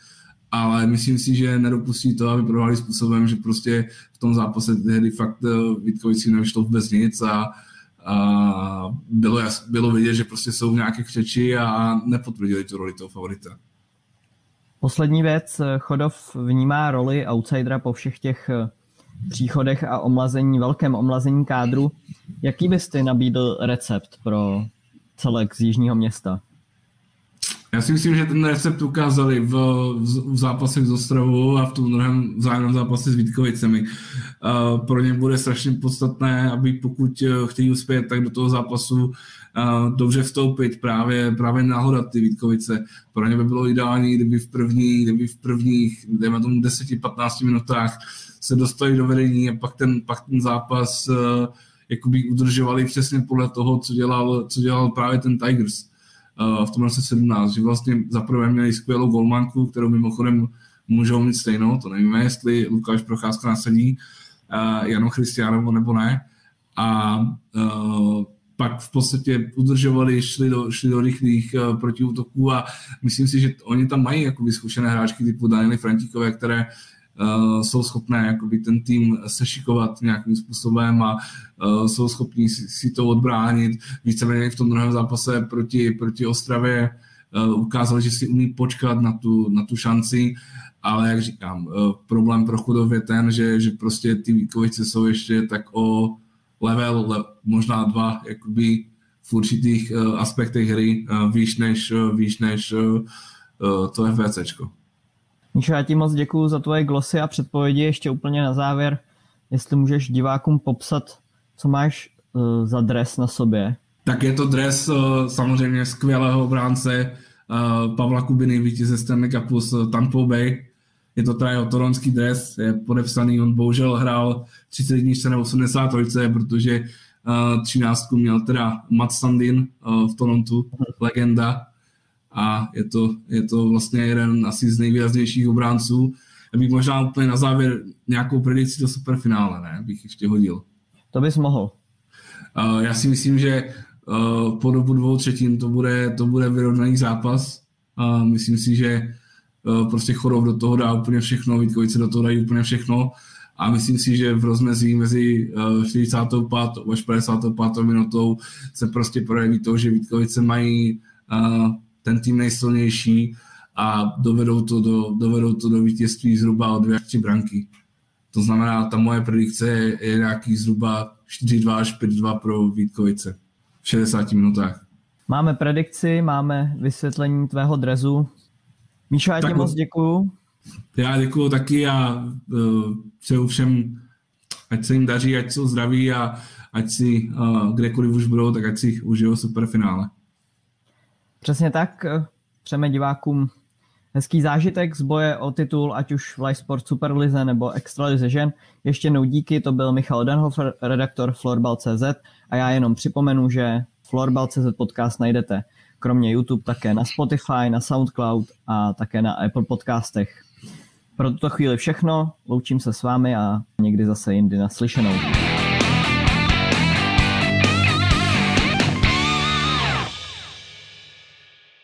ale myslím si, že nedopustí to, aby prohráli způsobem, že prostě v tom zápase tehdy fakt eh, Vítkovici nevyšlo vůbec nic a, a bylo, bylo vidět, že prostě jsou v nějaké křeči a nepotvrdili tu roli toho favorita. Poslední věc, Chodov vnímá roli outsidera po všech těch eh, příchodech a omlazení, velkém omlazení kádru. Jaký bys ty nabídl recept pro celek z jižního města? Já si myslím, že ten recept ukázali v, v, v z Ostravou a v tom druhém vzájemném zápase s Vítkovicemi. Uh, pro ně bude strašně podstatné, aby pokud chtějí uspět, tak do toho zápasu dobře vstoupit, právě, právě nahodat ty Vítkovice. Pro ně by bylo ideální, kdyby v, první, kdyby v prvních, dejme tomu 10-15 minutách se dostali do vedení a pak ten, pak ten zápas uh, jakoby udržovali přesně podle toho, co dělal, co dělal právě ten Tigers v tom roce 17, že vlastně zaprvé měli skvělou golmanku, kterou mimochodem můžou mít stejnou, to nevíme, jestli Lukáš Procházka nasadí uh, Janu Christianovo nebo ne. A uh, pak v podstatě udržovali, šli do, šli do rychlých uh, protiútoků a myslím si, že oni tam mají jakoby zkušené hráčky typu Daniely Frantíkové, které uh, jsou schopné jakoby ten tým sešikovat nějakým způsobem a uh, jsou schopní si, si to odbránit. Víceméně v tom druhém zápase proti, proti Ostravě uh, ukázali, že si umí počkat na tu, na tu šanci, ale jak říkám, uh, problém pro chudov je ten, že, že prostě ty výkovice jsou ještě tak o level, le, možná dva, jakoby v určitých uh, aspektech hry uh, výš než, uh, výš než uh, to FVCčko. Míšo, já ti moc děkuji za tvoje glosy a předpovědi. Ještě úplně na závěr, jestli můžeš divákům popsat, co máš uh, za dres na sobě. Tak je to dres uh, samozřejmě skvělého obránce uh, Pavla Kubiny, vítěze Stanley Cupu z Tampa Bay. Je to teda jeho toronský dres, je podepsaný, on bohužel hrál 30 nebo 80 protože uh, 13 měl teda Matt Sandin uh, v Torontu, legenda, a je to, je to vlastně jeden asi z nejvýraznějších obránců. Já bych možná úplně na závěr nějakou predikci do superfinále, ne? Bych ještě hodil. To bys mohl. Uh, já si myslím, že uh, po dobu dvou třetin to bude, to bude vyrovnaný zápas. Uh, myslím si, že prostě Chorov do toho dá úplně všechno, Vítkovice do toho dají úplně všechno a myslím si, že v rozmezí mezi uh, 45. až 55. minutou se prostě projeví to, že Vítkovice mají uh, ten tým nejsilnější a dovedou to do, dovedou to do vítězství zhruba o dvě až tři branky. To znamená, ta moje predikce je, je nějaký zhruba 4-2 až 5-2 pro Vítkovice v 60 minutách. Máme predikci, máme vysvětlení tvého drezu. Míša, já ti moc děkuju. Já děkuju taky a uh, přeju všem, ať se jim daří, ať jsou zdraví a ať si uh, kdekoliv už budou, tak ať si užijou superfinále. Přesně tak. Přejeme divákům hezký zážitek z boje o titul, ať už v Live Sport Superlize nebo Extralize žen. Ještě jednou díky, to byl Michal Denhofer, redaktor Florbal.cz a já jenom připomenu, že Florbal.cz podcast najdete kromě YouTube také na Spotify, na Soundcloud a také na Apple podcastech. Pro tuto chvíli všechno, loučím se s vámi a někdy zase jindy naslyšenou.